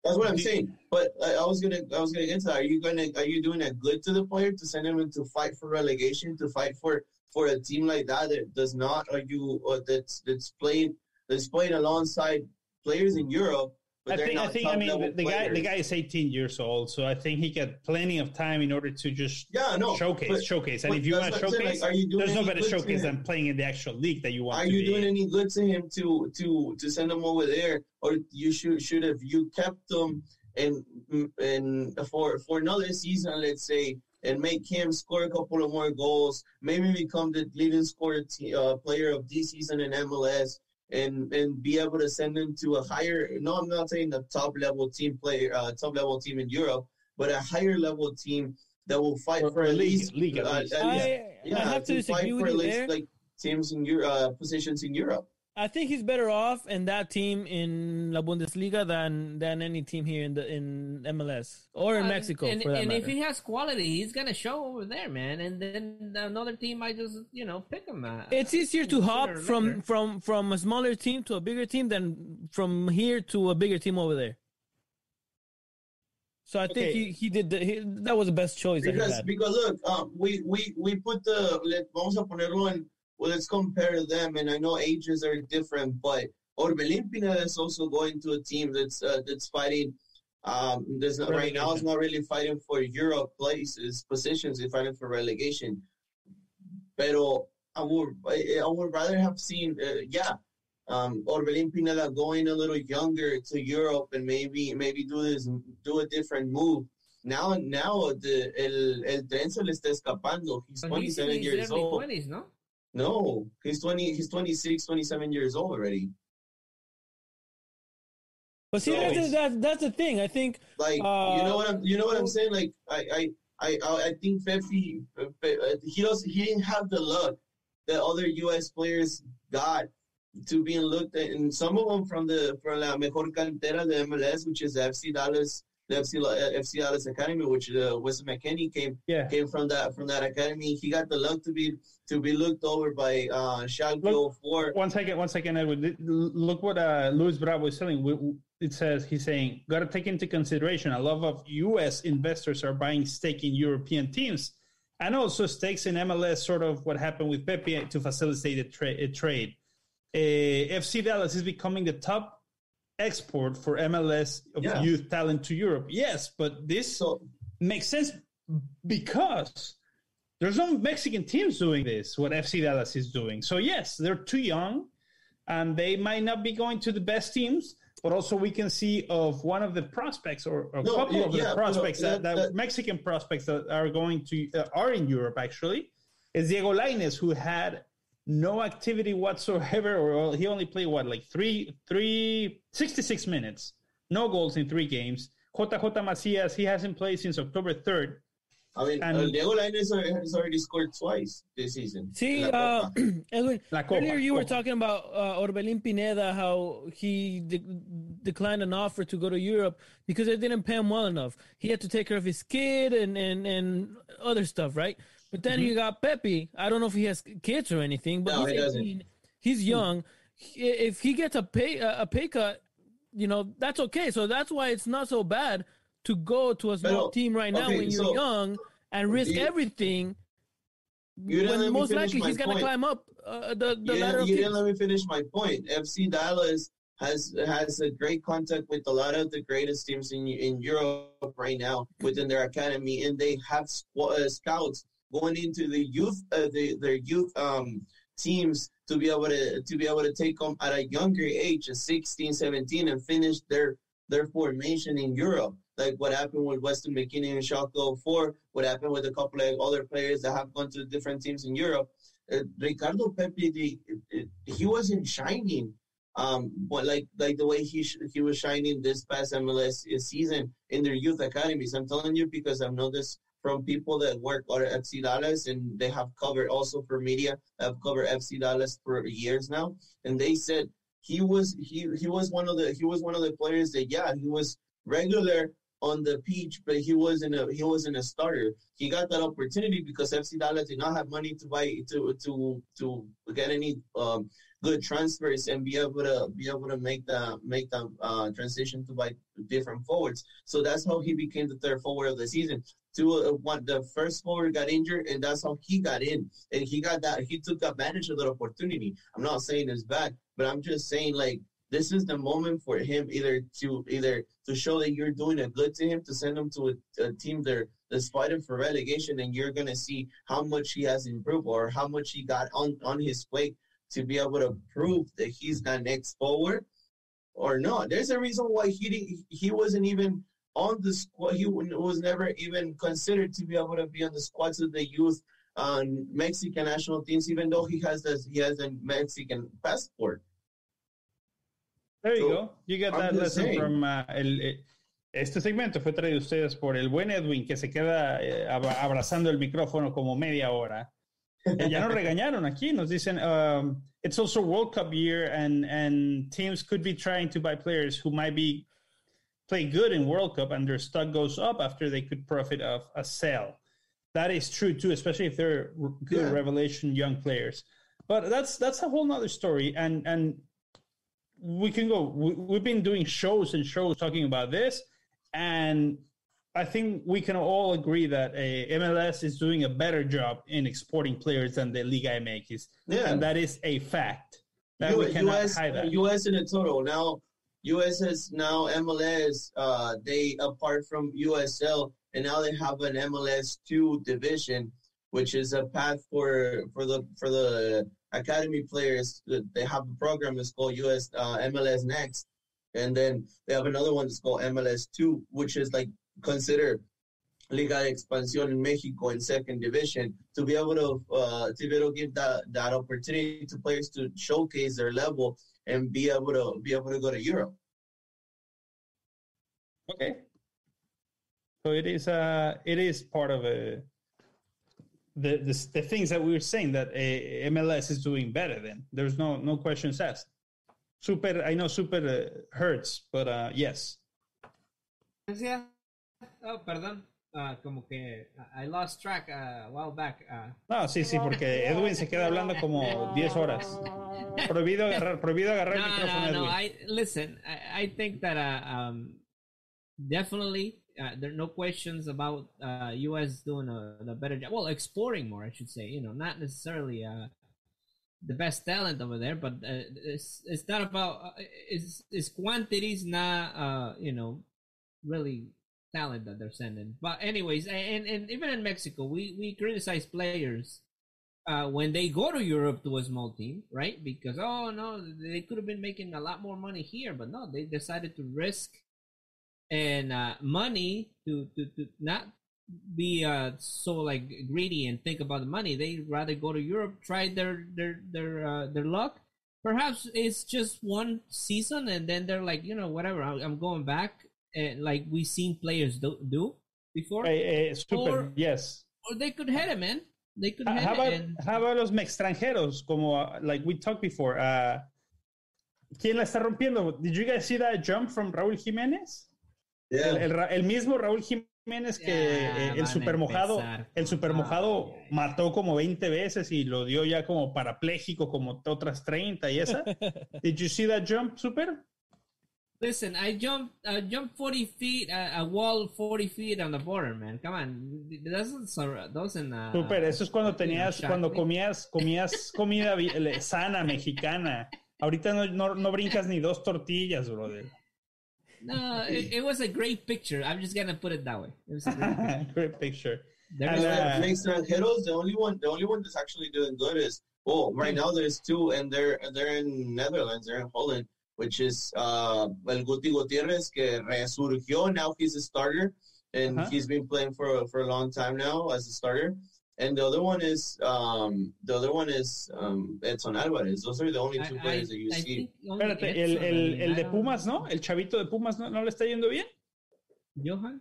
That's what I'm saying. But I, was gonna, I was gonna get to that. Are you gonna, are you doing a good to the player to send him to fight for relegation, to fight for for a team like that that does not, are you, or that's that's playing, that's playing alongside players in Europe, I think I think I mean the, the guy the guy is 18 years old, so I think he got plenty of time in order to just Yeah, no, showcase but- showcase. And if you want that's to what I'm saying, showcase, like, are you doing there's no any better good to showcase him? than playing in the actual league that you want. Are to you be doing in. any good to him to to to send him over there, or you should should have you kept him and and for for another season, let's say, and make him score a couple of more goals, maybe become the leading scorer te- uh, player of this season in MLS, and and be able to send him to a higher. No, I'm not saying the top level team player, uh, top level team in Europe, but a higher level team that will fight For- for, for a at league- least league at uh, least. at I, least- I yeah, have to to disagree fight with for at you least there. like teams in Europe, uh, positions in Europe. I think he's better off in that team in La Bundesliga than than any team here in the in MLS or in Uh, Mexico and, for that and if he has quality, he's gonna show over there, man. And then another team might just you know pick him. Uh, it's easier to hop from from from a smaller team to a bigger team than from here to a bigger team over there. So I think he, he did the, he, that was the best choice that he Because had. because look, um, we we we put the let vamos a ponerlo en well, let's compare them, and I know ages are different, but Orbelin Pineda is also going to a team that's uh, that's fighting. Um, there's not, right now. It's not really fighting for Europe places positions. It's fighting for relegation. Pero I would I, would rather have seen uh, yeah. Um, Orbelin Pineda going a little younger to Europe and maybe maybe do this do a different move now now the el el tren se le está escapando. He's But he's in 27 years old. 20s, no? No, he's 20 he's 26, 27 years old already. But see, So that's, the, that's that's the thing. I think Like you Uh, know what I'm you know what I'm saying like I I I I think Pepe uh, he does he didn't have the luck that other US players got to being looked at and some of them from the from la mejor cantera de MLS which is FC Dallas the FC, uh, FC Dallas Academy which uh, Wes McKennie came Yeah. came from that from that academy. He got the luck to be to be looked over by uh Schalke Look, 04. One second, one second, Edward. Look what uh, Luis Bravo is saying. It says he's saying, got to take into consideration a lot of U.S. investors are buying stake in European teams, and also stakes in MLS. Sort of what happened with Pepe to facilitate a, tra- a trade. Uh, FC Dallas is becoming the top export for MLS of Yeah. youth talent to Europe. Yes, but this So makes sense because there's no Mexican teams doing this, what FC Dallas is doing. So, yes, they're too young and they might not be going to the best teams, but also we can see of one of the prospects or a No, couple yeah, of yeah, the prospects no, that, that- that, that- Mexican prospects that are going to, uh, are in Europe actually, is Diego Lainez, who had no activity whatsoever, or he only played what, like three, three, 66 minutes, no goals in three games. JJ Macias, he hasn't played since October 3rd. I mean, And- uh, Diego Lainez has already scored twice this season. See, in La uh, Edwin, La Copa, earlier you were talking about uh, Orbelin Pineda, how he de- declined an offer to go to Europe because they didn't pay him well enough. He had to take care of his kid and, and, and other stuff, right? But then you got Pepe. I don't know if he has kids or anything, but No, he's he. He's young. If he gets a pay a pay cut, you know, that's okay. So that's why it's not so bad to go to a small team right now when you're so, young and risk you, everything. You when most likely he's going to climb up uh, the, the you ladder. You didn't let me finish my point. FC Dallas has has a great contact with a lot of the greatest teams in in Europe right now within their academy, and they have uh, scouts going into the youth uh, the, their youth um, teams to be able to to be able to take them at a younger age, at 16, 17, and finish their their formation in Europe. Like what happened with Weston McKennie and Schalke 04, what happened with a couple of other players that have gone to different teams in Europe. Uh, Ricardo Pepi, the, he wasn't shining um, but like like the way he sh- he was shining this past MLS season in their youth academies. I'm telling you because I've noticed from people that work at FC Dallas and they have covered also for media have covered FC Dallas for years now, and they said he was he he was one of the he was one of the players that yeah he was regular on the pitch, but he wasn't a he wasn't a starter. He got that opportunity because FC Dallas did not have money to buy to to to get any um, good transfers and be able to be able to make the make the uh, transition to buy different forwards. So that's how he became the third forward of the season. To uh, one, the first forward got injured, and that's how he got in, and he got that he took advantage of that opportunity. I'm not saying it's bad, but I'm just saying like this is the moment for him either to either to show that you're doing a good to him to send him to a, a team there that's fighting for relegation and you're gonna see how much he has improved or how much he got on on his plate to be able to prove that he's the next forward or not. There's a reason why he he wasn't even on the squad. He was never even considered to be able to be on the squads of the youth uh, Mexican national teams, even though he has this, he has a Mexican passport. There you so, go. You get that lesson saying. from uh, el, eh, este segmento fue traído ustedes por el buen Edwin que se queda eh, abrazando el micrófono como media hora. Ya nos regañaron aquí, nos dicen, um, it's also World Cup year and, and teams could be trying to buy players who might be play good in World Cup and their stock goes up after they could profit of a sale. That is true too, especially if they're good yeah. revelation young players. But that's that's a whole nother story, and and we can go. We, we've been doing shows and shows talking about this, and I think we can all agree that uh, MLS is doing a better job in exporting players than the Liga MX. Yeah. And that is a fact. That U- we cannot US, hide that. US in a total. Now, US is now MLS, uh, they, apart from USL, and now they have an MLS 2 division, which is a path for, for the, for the academy players. They have a program that's called US, uh, MLS Next. And then they have another one that's called MLS 2, which is like consider Liga de Expansión in Mexico in second division to be able to uh, to be able to give that that opportunity to players to showcase their level and be able to be able to go to Europe. Okay, so it is uh it is part of a the the, the things that we were saying that uh, MLS is doing better. than there's no no questions asked. Super, I know super uh, hurts, but uh, yes. Yeah. Oh, perdón. Uh, como que I lost track uh, a while back. Uh. No, sí, sí, porque Edwin se queda hablando como 10 horas. Prohibido agarrar, prohibido agarrar no, el micrófono, no, no. I, listen, I, I think that uh, um, definitely uh, there are no questions about uh, U.S. doing a, a, better job. Well, exploring more, I should say. You know, not necessarily uh, the best talent over there, but uh, it's it's not about uh, it's it's quantities, not uh, you know, really talent that they're sending. But anyways, and and even in Mexico, we we criticize players uh, when they go to Europe to a small team, right? Because oh no, they could have been making a lot more money here, but no, they decided to risk and uh, money to, to to not be uh, so like greedy and think about the money. They rather go to Europe, try their their their uh, their luck. Perhaps it's just one season, and then they're like, you know, whatever. I'm going back uh, like we've seen players do, do before. Uh, super, or, yes. Or they could hit it, man. They could how, about, and... how about los extranjeros? Como uh, like we talked before. Uh, ¿Quién la está rompiendo? Did you guys see that jump from Raúl Jiménez? Yeah. El, el, el, mismo Raúl Jiménez que yeah, el super mojado, el super mojado oh, mató como 20 veces y lo dio ya como parapléjico como otras 30 y esa. Did you see that jump, super? Listen, I jumped, I jumped 40 feet, uh, a wall 40 feet on the border, man. Come on. Doesn't, doesn't, uh, Super, eso es cuando tenías, cuando comías, comías comida sana, mexicana. Ahorita no, no, no brincas ni dos tortillas, brother. No, it, it, was a great picture. I'm just gonna put it that way. It was a great picture. great picture. There's uh, extranjeros, the only one, the only one that's actually doing good is oh, right now there's two, and they're they're in Netherlands, they're in Holland, which is uh, El Guti Gutierrez que resurgió. Now he's a starter, and uh-huh. he's been playing for for a long time now as a starter. And the other one is um, the other one is um, Edson Alvarez. Those are the only two I, players I, that you I see. Espérate, el, el, el de Pumas, ¿no? El chavito de Pumas, ¿no, no le está yendo bien? Johan.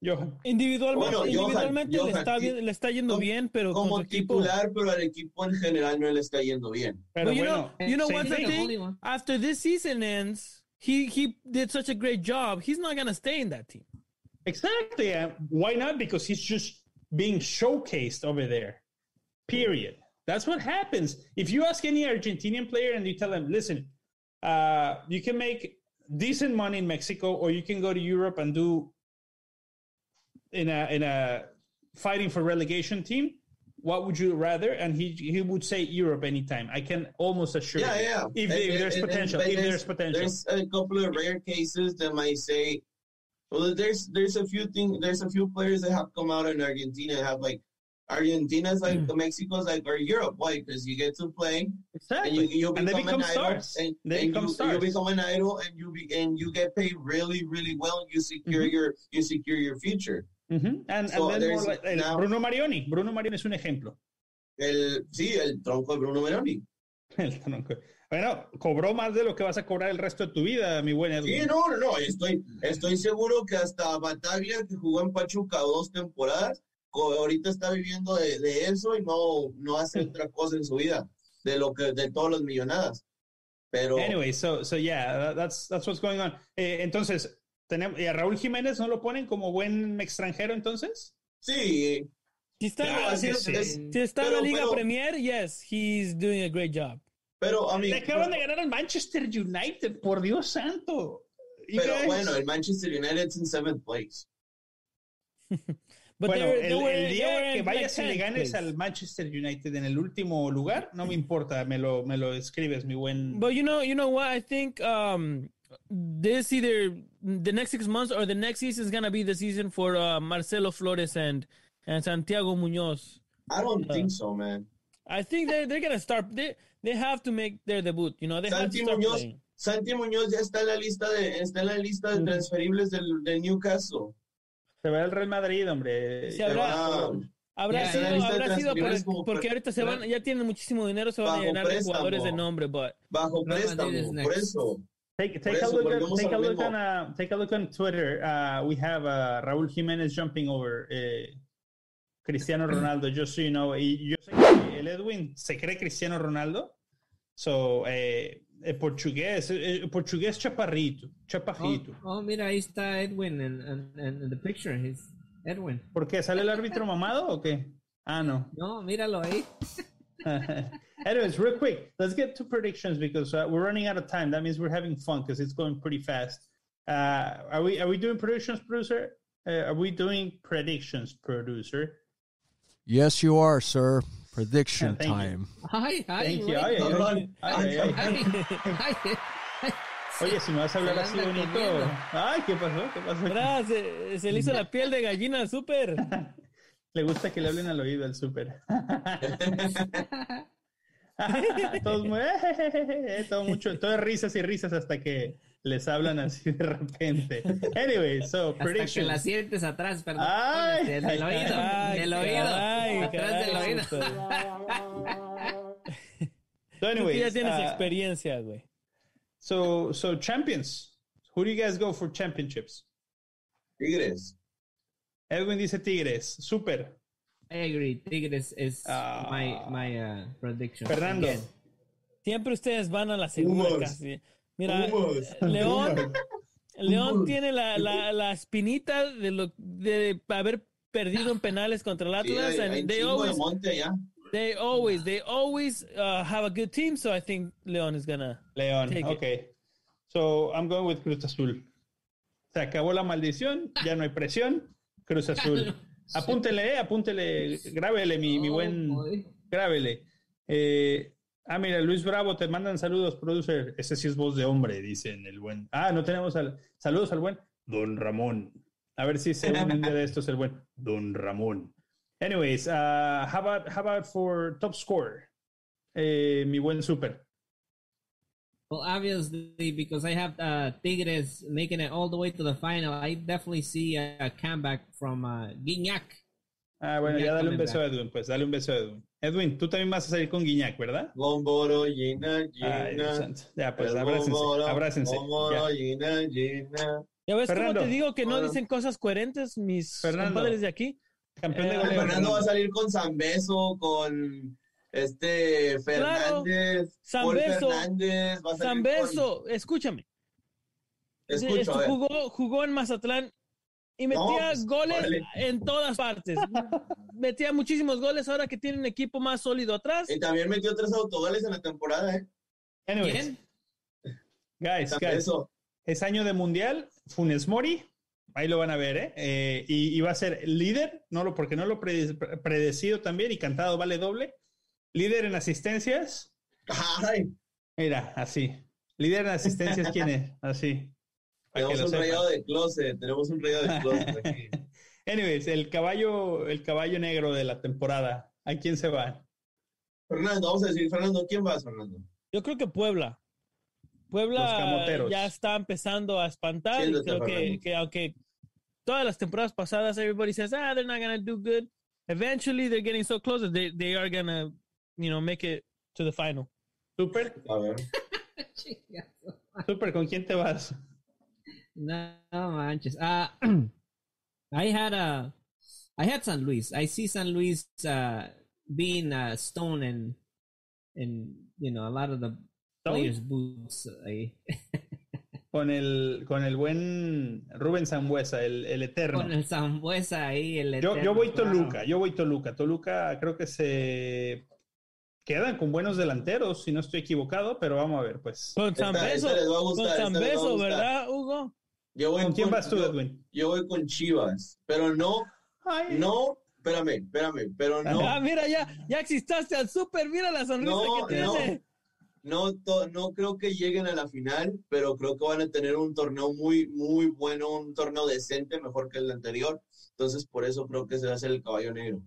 Johan. Individualmente, bueno, individualmente Johan, le, está bien, le está yendo como, bien, pero como titular, equipo... pero al equipo en general no le está yendo bien. Pero you bueno, know, you know what the thing? After this season ends, he he did such a great job. He's not gonna stay in that team. Exactly. Uh, why not? Because he's just being showcased over there. Period. That's what happens. If you ask any Argentinian player and you tell them, listen, uh, you can make decent money in Mexico, or you can go to Europe and do in a in a fighting for relegation team. What would you rather? And he he would say Europe anytime. I can almost assure. Yeah, you. yeah. If, and, if there's and, potential, and, if there's, there's potential, there's a couple of rare cases that might say well, there's there's a few things. There's a few players that have come out in Argentina have like Argentina's like mm. Mexico's like or Europe. Why? Because you get to play exactly, and you, you become, and become an stars. idol, and, they and become you, stars. you become an idol, and you be and you get paid really really well. You secure mm-hmm. your you secure your future. Mm-hmm. And, so and then more like, now, Bruno Marioni. Bruno Marioni es un ejemplo. El sí, el tronco de Bruno Marioni. el tronco. Bueno, cobró más de lo que vas a cobrar el resto de tu vida, mi buen Edwin. Sí, no, no, estoy, estoy seguro que hasta Bataglia, que jugó en Pachuca dos temporadas, ahorita está viviendo de, de eso y no, no hace otra cosa en su vida, de lo que, de todos los millonadas. Pero. Anyway, so, so yeah, that's, that's what's going on. Eh, entonces, tenemos, ¿y a Raúl Jiménez no lo ponen como buen extranjero entonces? Sí. Si está, si, si está en la Liga pero, Premier, yes, he's doing a great job. Pero, a mí. Le acaban de ganar al Manchester United, por Dios santo. Pero bueno, el Manchester United es en seventh place. bueno, el, el, día que vayas y le ganes al Manchester United en el último lugar, no me importa, me lo, me lo escribes, mi buen. But you know, you know what? I think um, this either the next six months or the next season is gonna be the season for uh, Marcelo Flores and and Santiago Muñoz. I don't uh, think so, man. I think they're they're gonna start. They they have to make their debut. You know, they Santi have to start Muñoz, playing. Santi Muñoz ya está en la lista de está en la lista de transferibles del, de Newcastle. Se va al Real Madrid, hombre. Se habrá, habrá yeah, sido, habrá sido por, porque ahorita se van, ya tienen muchísimo dinero, se van a llenar préstamo, de jugadores de nombre, but bajo préstamo, por eso. Take, take, a look, at, take, a look on, uh, take a look on Twitter. Uh, we have uh, Raúl Jiménez jumping over. Uh, Cristiano Ronaldo, yo soy, no, y yo sé que el Edwin se cree Cristiano Ronaldo, so, eh, el portugués, el portugués chaparrito, chaparrito. Oh, oh, mira, ahí está Edwin en the picture, he's Edwin. ¿Por qué? ¿Sale el árbitro mamado o qué? Ah, no. No, míralo ahí. Anyways, real quick, let's get to predictions because uh, we're running out of time. That means we're having fun because it's going pretty fast. Uh, are we are we doing predictions, producer? Uh, are we doing predictions, producer? Yes, you are, sir. Prediction Thank time. You. Hi, hi. Thank you. Ay, ay, ay, Oye, si me vas a hablar así bonito. Ay, ¿qué pasó? ¿Qué pasó? Ahora se, se, le hizo la piel de gallina al súper. le gusta que le hablen al oído al súper. Todos muy, todo mucho, todo risas y risas hasta que les hablan así de repente. Anyway, so predictions. Hasta que la sientes atrás, perdón. Ay, del, del oído, ay, del oído, ay, atrás ay, del oído. so anyways, ya tienes uh, experiencia, güey. So, so champions. Who do you guys go for championships? Tigres. Edwin dice Tigres. Super. I agree. Tigres is uh, my my uh, prediction. Fernando. Again. Siempre ustedes van a la segunda casi. Mira, León, León tiene la, la, la, espinita de lo de haber perdido en penales contra el Atlas, sí, hay, and they always, they always, they always uh, have a good team. So I think León is gonna. León, okay. So I'm going with Cruz Azul. Se acabó la maldición, ya no hay presión. Cruz Azul. Apúntele, eh, apúntele, grábele, mi, mi buen. Grábele. Eh, ah, mira, Luis Bravo, te mandan saludos, producer. Ese sí es voz de hombre, dicen el buen. Ah, no tenemos al. Saludos al buen Don Ramón. A ver si se unen de estos el buen Don Ramón. Anyways, uh, how about how about for top score? Eh, mi buen super. Well, obviously, because I have uh, Tigres making it all the way to the final, I definitely see a, comeback from uh, Guiñac. Ah, bueno, ya dale un beso a Edwin, pues dale un beso a Edwin. Edwin, tú también vas a salir con Guiñac, ¿verdad? Bomboro, Gina, Gina. ya, pues abrácense, abrácense. Bomboro, Gina, Gina. Ya ves cómo te digo que no dicen cosas coherentes mis compadres de aquí. Campeón de eh. Fernando va a salir con Zambeso, con este Fernández, Zambeso, Fernández, Zambeso, escúchame. Escucho, jugó, jugó en Mazatlán y metía pues, goles en todas partes. metía muchísimos goles ahora que tiene un equipo más sólido atrás. Y también metió tres autogoles en la temporada, ¿eh? Anyways. Guys, guys. Es año de mundial. Funes Mori, ahí lo van a ver, ¿eh? eh y, va a ser líder, no lo, porque no lo predecido también y cantado vale doble. Líder en asistencias. Ay. Mira, así. Líder en asistencias, ¿quién es? Así. Tenemos un rayado de closet, tenemos un rayado de closet aquí. Anyways, el caballo, el caballo negro de la temporada. ¿A quién se va? Fernando, vamos a decir, Fernando, ¿quién va, Fernando? Yo creo que Puebla. Puebla ya está empezando a espantar. creo que, que, aunque todas las temporadas pasadas everybody says, ah, they're not gonna do good. Eventually they're getting so close that they, they are gonna you know, make it to the final. Super. A ver. Super, ¿con quién te vas? No, manches. Uh, I had a, I had San Luis. I see San Luis uh, being uh, stone and, and you know, a lot of the players' boots. Ahí. con el con el buen Rubén Zambuesa, el, el eterno. Con el Zambuesa ahí, el eterno. Yo, yo voy Toluca, yo voy Toluca. Toluca creo que se quedan con buenos delanteros, si no estoy equivocado, pero vamos a ver, pues. Con Zambeso, con Zambeso, ¿verdad, Hugo? Yo voy ¿Con quién vas tú, Edwin? Yo, voy con Chivas, pero no, no, espérame, espérame, pero no. Ah, mira, ya, ya existaste al súper, mira la sonrisa que tiene. No, no, no creo que lleguen a la final, pero creo que van a tener un torneo muy, muy bueno, un torneo decente, mejor que el anterior. Entonces, por eso creo que se va a hacer el caballo negro.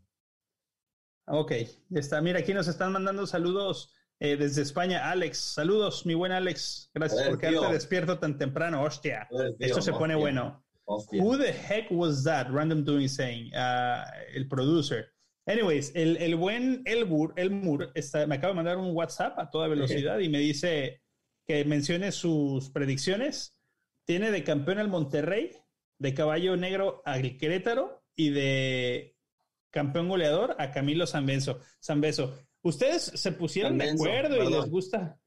Ok, está. Mira, aquí nos están mandando saludos eh, desde España. Alex, saludos, mi buen Alex. Gracias por quedarte despierto tan temprano. Hostia, esto se pone bueno. Who the heck was that? Random Doing saying, uh, el producer. Anyways, el, el buen Elmur, Elmur está, me acaba de mandar un WhatsApp a toda velocidad y me dice que mencione sus predicciones. Tiene de campeón al Monterrey, de caballo negro al Querétaro y de campeón goleador a Camilo Zambeso. Zambeso. Ustedes se pusieron de acuerdo y les gusta,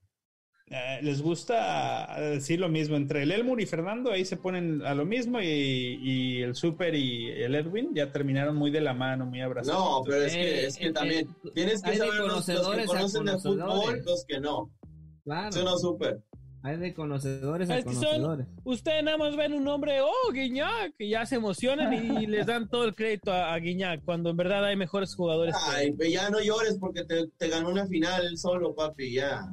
eh, les gusta decir lo mismo. Entre el Elmur y Fernando ahí se ponen a lo mismo y, el Super y el Edwin ya terminaron muy de la mano, muy abrazados. No, pero es que, es que eh, también eh, tienes que saber los, que conocen de fútbol, los que no. Claro. Eso no Super. Hay de conocedores a conocedores. ustedes nada más ven un nombre, oh, Guiñac, y ya se emocionan y les dan todo el crédito a, Guiñac, cuando en verdad hay mejores jugadores. Ay, ya no llores porque te, ganó una final solo, papi, ya.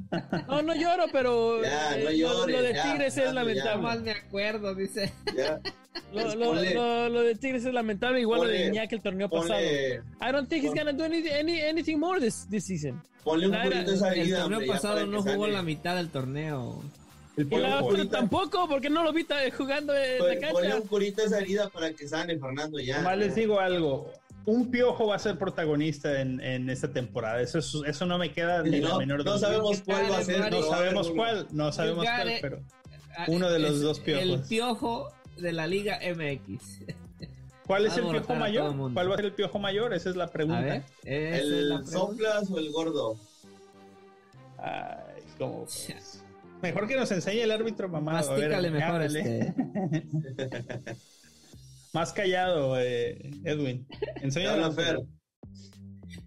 No, no lloro, pero ya, no llores, lo, de Tigres es lamentable. Mal de acuerdo, dice. Ya. Lo, lo, lo, de Tigres es lamentable, igual lo de Guiñac el torneo pasado. I don't think he's gonna do any, anything more this, this season. Ponle un curito esa El torneo pasado no jugó la mitad del torneo. El pero tampoco, porque no lo vi jugando en la cancha. Ponle un curito esa herida para que sane, Fernando, ya. Más les digo algo. Un piojo va a ser protagonista en, en esta temporada. Eso, eso no me queda ni la menor duda. No sabemos cuál va a ser. No sabemos cuál, no sabemos cuál, pero uno de los dos piojos. El piojo de la Liga MX. ¿Cuál es el piojo mayor? ¿Cuál va a ser el piojo mayor? Esa es la pregunta. ¿El soplas o el gordo? Ay, cómo. Pues. Mejor que nos enseñe el árbitro mamado. mejor este. Más callado, eh, Edwin. Enséñanos.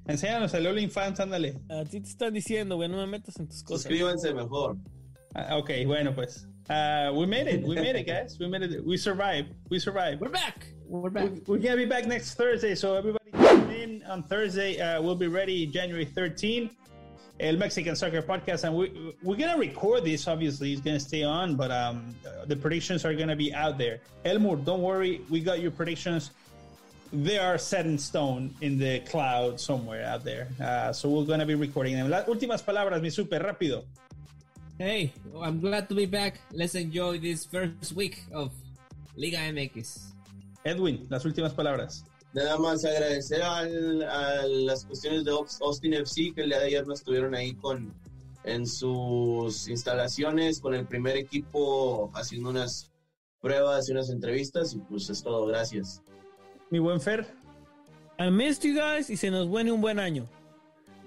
Enséñanos el OnlyFans, ándale. A ti te están diciendo, güey, no me metas en tus cosas. Suscríbanse mejor. Ah, ok, bueno, pues. Uh, we made it. We made it, guys. We made it. We survived. We survived. We're back. We're back. We, are gonna be back next Thursday. So everybody tune in on Thursday. Uh, we'll be ready January 13. El Mexican Soccer Podcast, and we we're gonna record this. Obviously, it's gonna stay on, but um, the predictions are gonna be out there. Elmore, don't worry, we got your predictions. They are set in stone in the cloud somewhere out there. Uh, so we're gonna be recording them. Las últimas palabras, mi super rápido. Hey, I'm glad to be back. Let's enjoy this first week of Liga MX. Edwin, las últimas palabras. Nada más agradecer al, a las cuestiones de Austin FC que el día de ayer nos estuvieron ahí con en sus instalaciones con el primer equipo haciendo unas pruebas y unas entrevistas y pues es todo, gracias. Mi buen Fer. I missed you guys y se nos viene un buen año.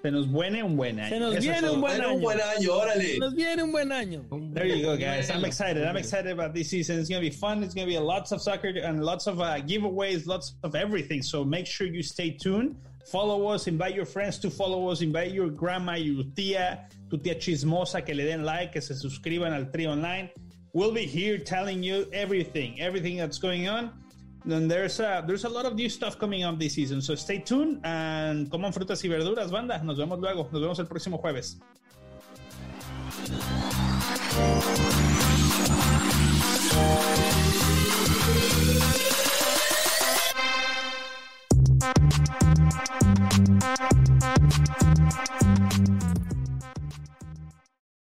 Se nos viene un buen año. Se nos viene un buen año. un buen año, órale. Se nos viene un buen año. There you go, guys. I'm excited. I'm excited about this season. It's going to be fun. It's going to be lots of soccer and lots of uh, giveaways, lots of everything. So make sure you stay tuned. Follow us, invite your friends to follow us, invite your grandma, your tía, tu tía chismosa que le den like, que se suscriban al Tri Online. We'll be here telling you everything, everything that's going on. And there's a, there's a lot of new stuff coming up this season, so stay tuned and coman frutas y verduras, banda. Nos vemos luego, nos vemos el próximo jueves.